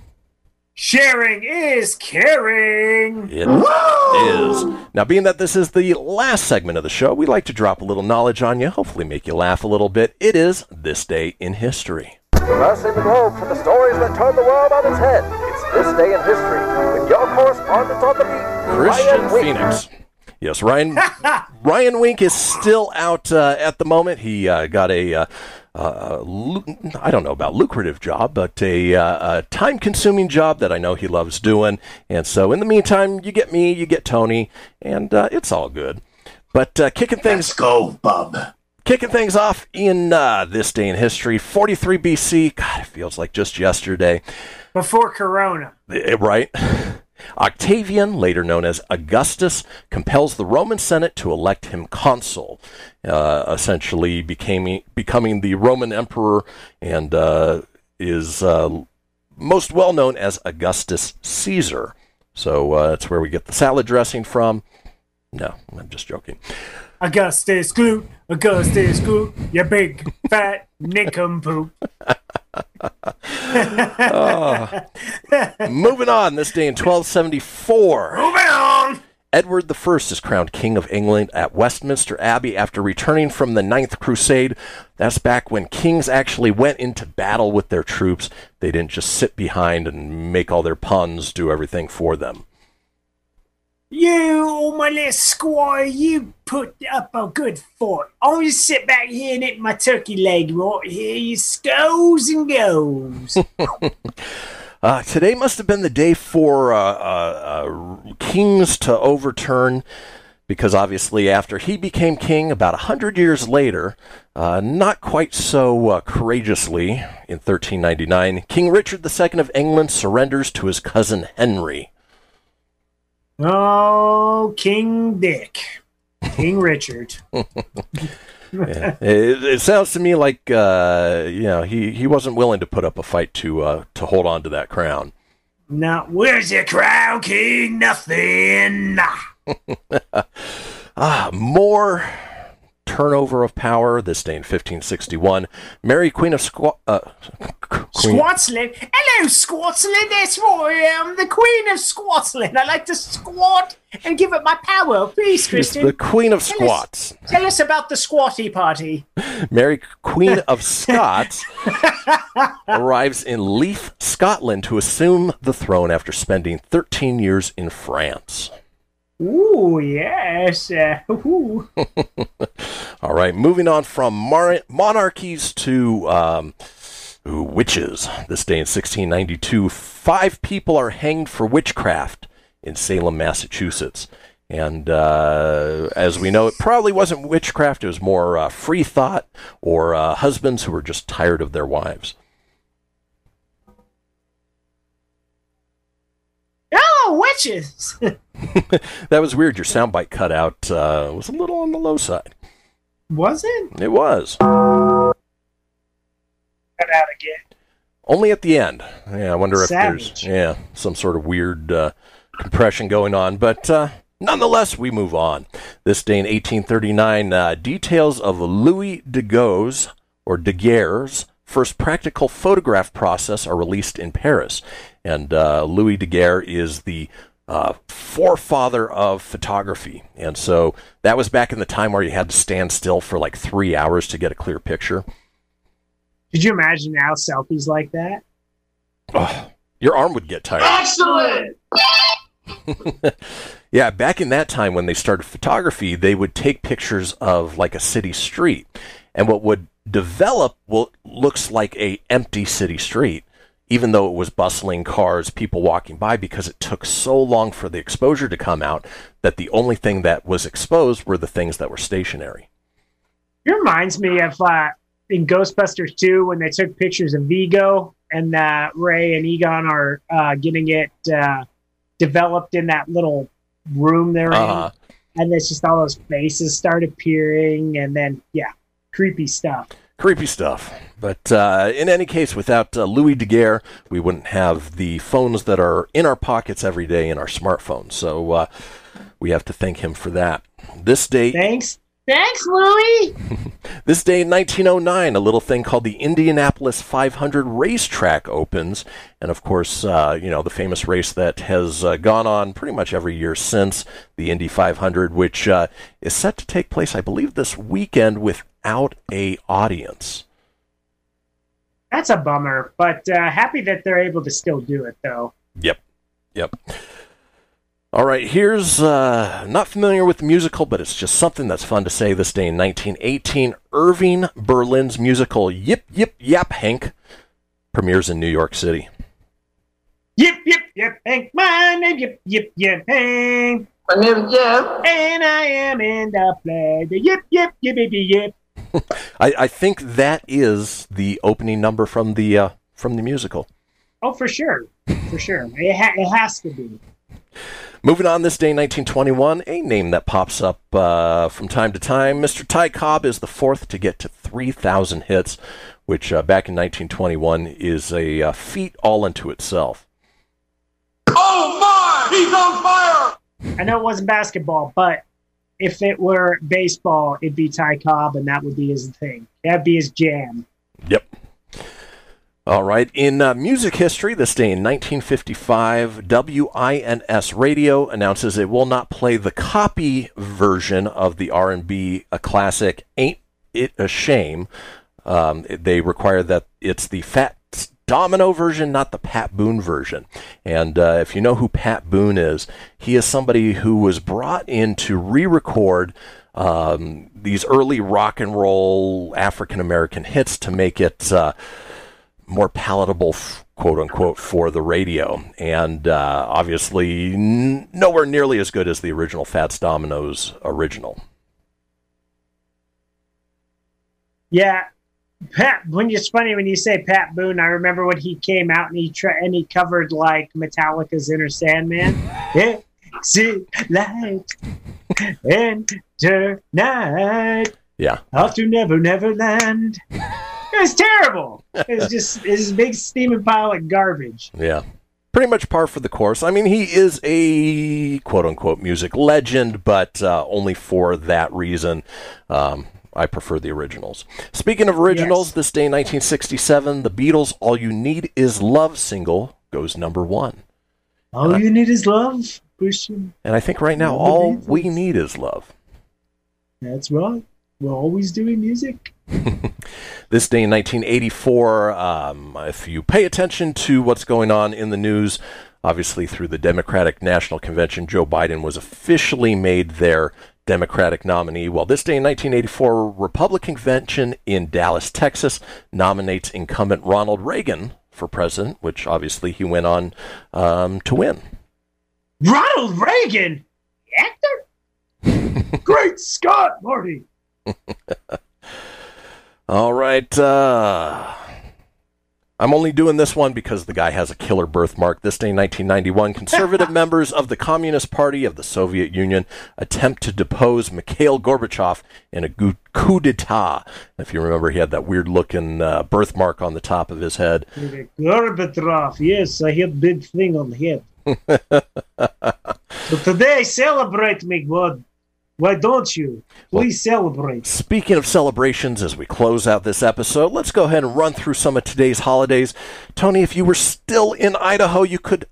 Sharing is caring. It is. Now, being that this is the last segment of the show, we like to drop a little knowledge on you, hopefully make you laugh a little bit. It is This Day in History. Crossing the globe for the stories that turn the world on its head. It's this day in history with your correspondent on the beat, Kristian Ryan Fenix. Yes, Ryan [LAUGHS] Ryan Wink is still out uh, at the moment. He uh, got a uh, uh, I don't know about lucrative job, but a, uh, a time-consuming job that I know he loves doing. And so, in the meantime, you get me, you get Tony, and uh, it's all good. But uh, kicking things go, bub. Kicking things off in uh, this day in history, 43 BC. God, it feels like just yesterday. Before Corona. Eh, Right? [LAUGHS] Octavian, later known as Augustus, compels the Roman Senate to elect him consul, uh, essentially becoming, becoming the Roman emperor and uh, is uh, most well known as Augustus Caesar. So uh, that's where we get the salad dressing from. No, I'm just joking. Augustus Gloop, Augustus Gloop, you big fat nincompoop. [LAUGHS] Oh. Moving on, this day in 1274. Moving on. Edward I is crowned King of England at Westminster Abbey after returning from the Ninth Crusade. That's back when kings actually went into battle with their troops. They didn't just sit behind and make all their puns do everything for them. You, oh my little squire, you put up a good fight. I'll just sit back here and eat my turkey leg right here. You goes and goes. [LAUGHS] Uh, today must have been the day for uh, uh, uh, kings to overturn, because obviously, after he became king about a hundred years later, uh, not quite so uh, courageously, in 1399, King Richard II of England surrenders to his cousin Henry. Oh, King Dick. King [LAUGHS] Richard. yeah. it, it sounds to me like uh, you know he, he wasn't willing to put up a fight to uh, to hold on to that crown. Now, where's your crown, King? Nothing. [LAUGHS] ah, more turnover of power. This day in 1561, Mary Queen of Squ- uh, Queen. Hello, Scotsland. That's right. I'm the Queen of Scotsland. I like to squat and give it my power. Please, Kristen. the Queen of Tell us- Tell us about the squatty party. [LAUGHS] Mary Queen of Scots [LAUGHS] arrives in Leith, Scotland to assume the throne after spending 13 years in France. Ooh, yes. Uh, ooh. [LAUGHS] All right, moving on from mar- monarchies to um, ooh, witches. This day in 1692, five people are hanged for witchcraft in Salem, Massachusetts. And uh, as we know, it probably wasn't witchcraft, it was more uh, free thought or uh, husbands who were just tired of their wives. Oh, witches. [LAUGHS] [LAUGHS] that was weird. Your soundbite cut out uh, was a little on the low side. Was it? It was. Cut out again. Only at the end. Yeah, I wonder if there's yeah some sort of weird uh, compression going on, but uh, nonetheless, we move on. This day in 1839, uh, details of Louis Daguerre's or Daguerre's first practical photograph process are released in Paris, and uh, Louis Daguerre is the uh, forefather of photography, and so that was back in the time where you had to stand still for like three hours to get a clear picture. Could you imagine now selfies like that? Your arm would get tired. Excellent. [LAUGHS] yeah, back in that time when they started photography, they would take pictures of like a city street, and what would develop what looks like a empty city street, even though it was bustling cars, people walking by, because it took so long for the exposure to come out that the only thing that was exposed were the things that were stationary. It reminds me of uh, in Ghostbusters 2 when they took pictures of Vigo and uh, Ray and Egon are uh, getting it uh, developed in that little room they're Uh-huh. in. And it's just all those faces start appearing and then, yeah, creepy stuff. Creepy stuff. But uh, in any case, without uh, Louis Daguerre, we wouldn't have the phones that are in our pockets every day in our smartphones. So uh, we have to thank him for that. This day, Thanks. Thanks, Louie. [LAUGHS] this day in 1909, a little thing called the Indianapolis 500 racetrack opens, and of course, uh, you know the famous race that has uh, gone on pretty much every year since the Indy 500, which uh, is set to take place, I believe, this weekend without a audience. That's a bummer, but uh, happy that they're able to still do it, though. Yep. Yep. All right, here's uh, not familiar with the musical, but it's just something that's fun to say this day in 1918. Irving Berlin's musical Yip Yip Yaphank premieres in New York City. Yip, yip, yip, Hank. My name, yip, yip, yip, Hank. My name is Jeff. And I am in the play. The yip, yip, yip, yip, yip. [LAUGHS] I, I think that is the opening number from the uh, from the musical. Oh, for sure. For sure. It, ha- it has to be. Moving on this day, 1921, a name that pops up uh, from time to time. Mr. Ty Cobb is the fourth to get to 3,000 hits, which uh, back in 1921 is a uh, feat all unto itself. Oh my! He's on fire! I know it wasn't basketball, but if it were baseball, it'd be Ty Cobb, and that would be his thing. That'd be his jam. Yep. All right. In uh, music history, this day in 1955, WINS Radio announces it will not play the copy version of the R&B a classic "Ain't It a Shame." Um, they require that it's the Fat Domino version, not the Pat Boone version. And uh, if you know who Pat Boone is, he is somebody who was brought in to re-record um, these early rock and roll African American hits to make it. Uh, more palatable, f- quote unquote, for the radio. And uh, obviously, n- nowhere nearly as good as the original Fats Domino's original. Yeah, Pat. When it's funny when you say Pat Boone, I remember when he came out and he tra- and he covered like Metallica's Enter Sandman. Exit light, enter night. Yeah. Off to Never Never Land. It was terrible. It was [LAUGHS] just it's a big steaming pile of garbage. Yeah. Pretty much par for the course. I mean, he is a quote unquote music legend, but uh, only for that reason. Um, I prefer the originals. Speaking of originals, Yes. this day in 1967, the Beatles' All You Need Is Love single goes number one. All you need is love, Kristian. And I think right now, all we need is love. That's right. We're always doing music. [LAUGHS] This day in 1984, um, if you pay attention to what's going on in the news, obviously through the Democratic National Convention, Joe Biden was officially made their Democratic nominee. Well, this day in 1984, Republican convention in Dallas, Texas, nominates incumbent Ronald Reagan for president, which obviously he went on um, to win. Ronald Reagan, actor. [LAUGHS] Great Scott, Marty. All right. Uh, I'm only doing this one because the guy has a killer birthmark. This day, 1991, conservative [LAUGHS] members of the Communist Party of the Soviet Union attempt to depose Mikhail Gorbachev in a coup d'etat. If you remember, he had that weird looking uh, birthmark on the top of his head. Gorbachev, yes, I had big thing on head. [LAUGHS] But today, I celebrate me, God. Why don't you? Please celebrate. Speaking of celebrations, as we close out this episode, let's go ahead and run through some of today's holidays. Tony, if you were still in Idaho, you could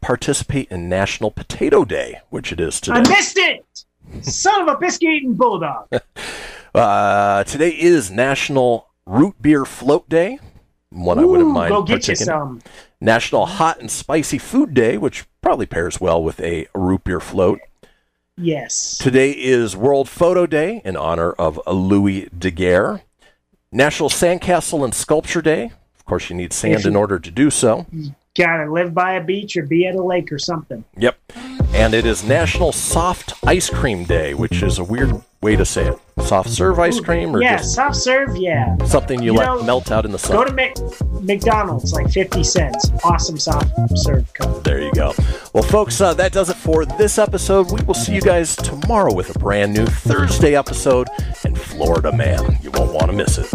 participate in National Potato Day, which it is today. I missed it! Son of a biscuit eating bulldog. [LAUGHS] Uh, today is National Root Beer Float Day. One I wouldn't mind go get you some. National Hot and Spicy Food Day, which probably pairs well with a root beer float. Yes. Today is World Photo Day in honor of Louis Daguerre. National Sandcastle and Sculpture Day. Of course, you need sand in order to do so. Gotta live by a beach or be at a lake or something. Yep. And it is National Soft Ice Cream Day, which is a weird way to say it. Soft serve ice cream or yeah, just soft serve, yeah. something you, You let know, melt out in the sun? Go to Mc- McDonald's, like 50 cents. Awesome soft serve cup. There you go. Well, folks, uh, that does it for this episode. We will see you guys tomorrow with a brand new Thursday episode and Florida Man. You won't want to miss it.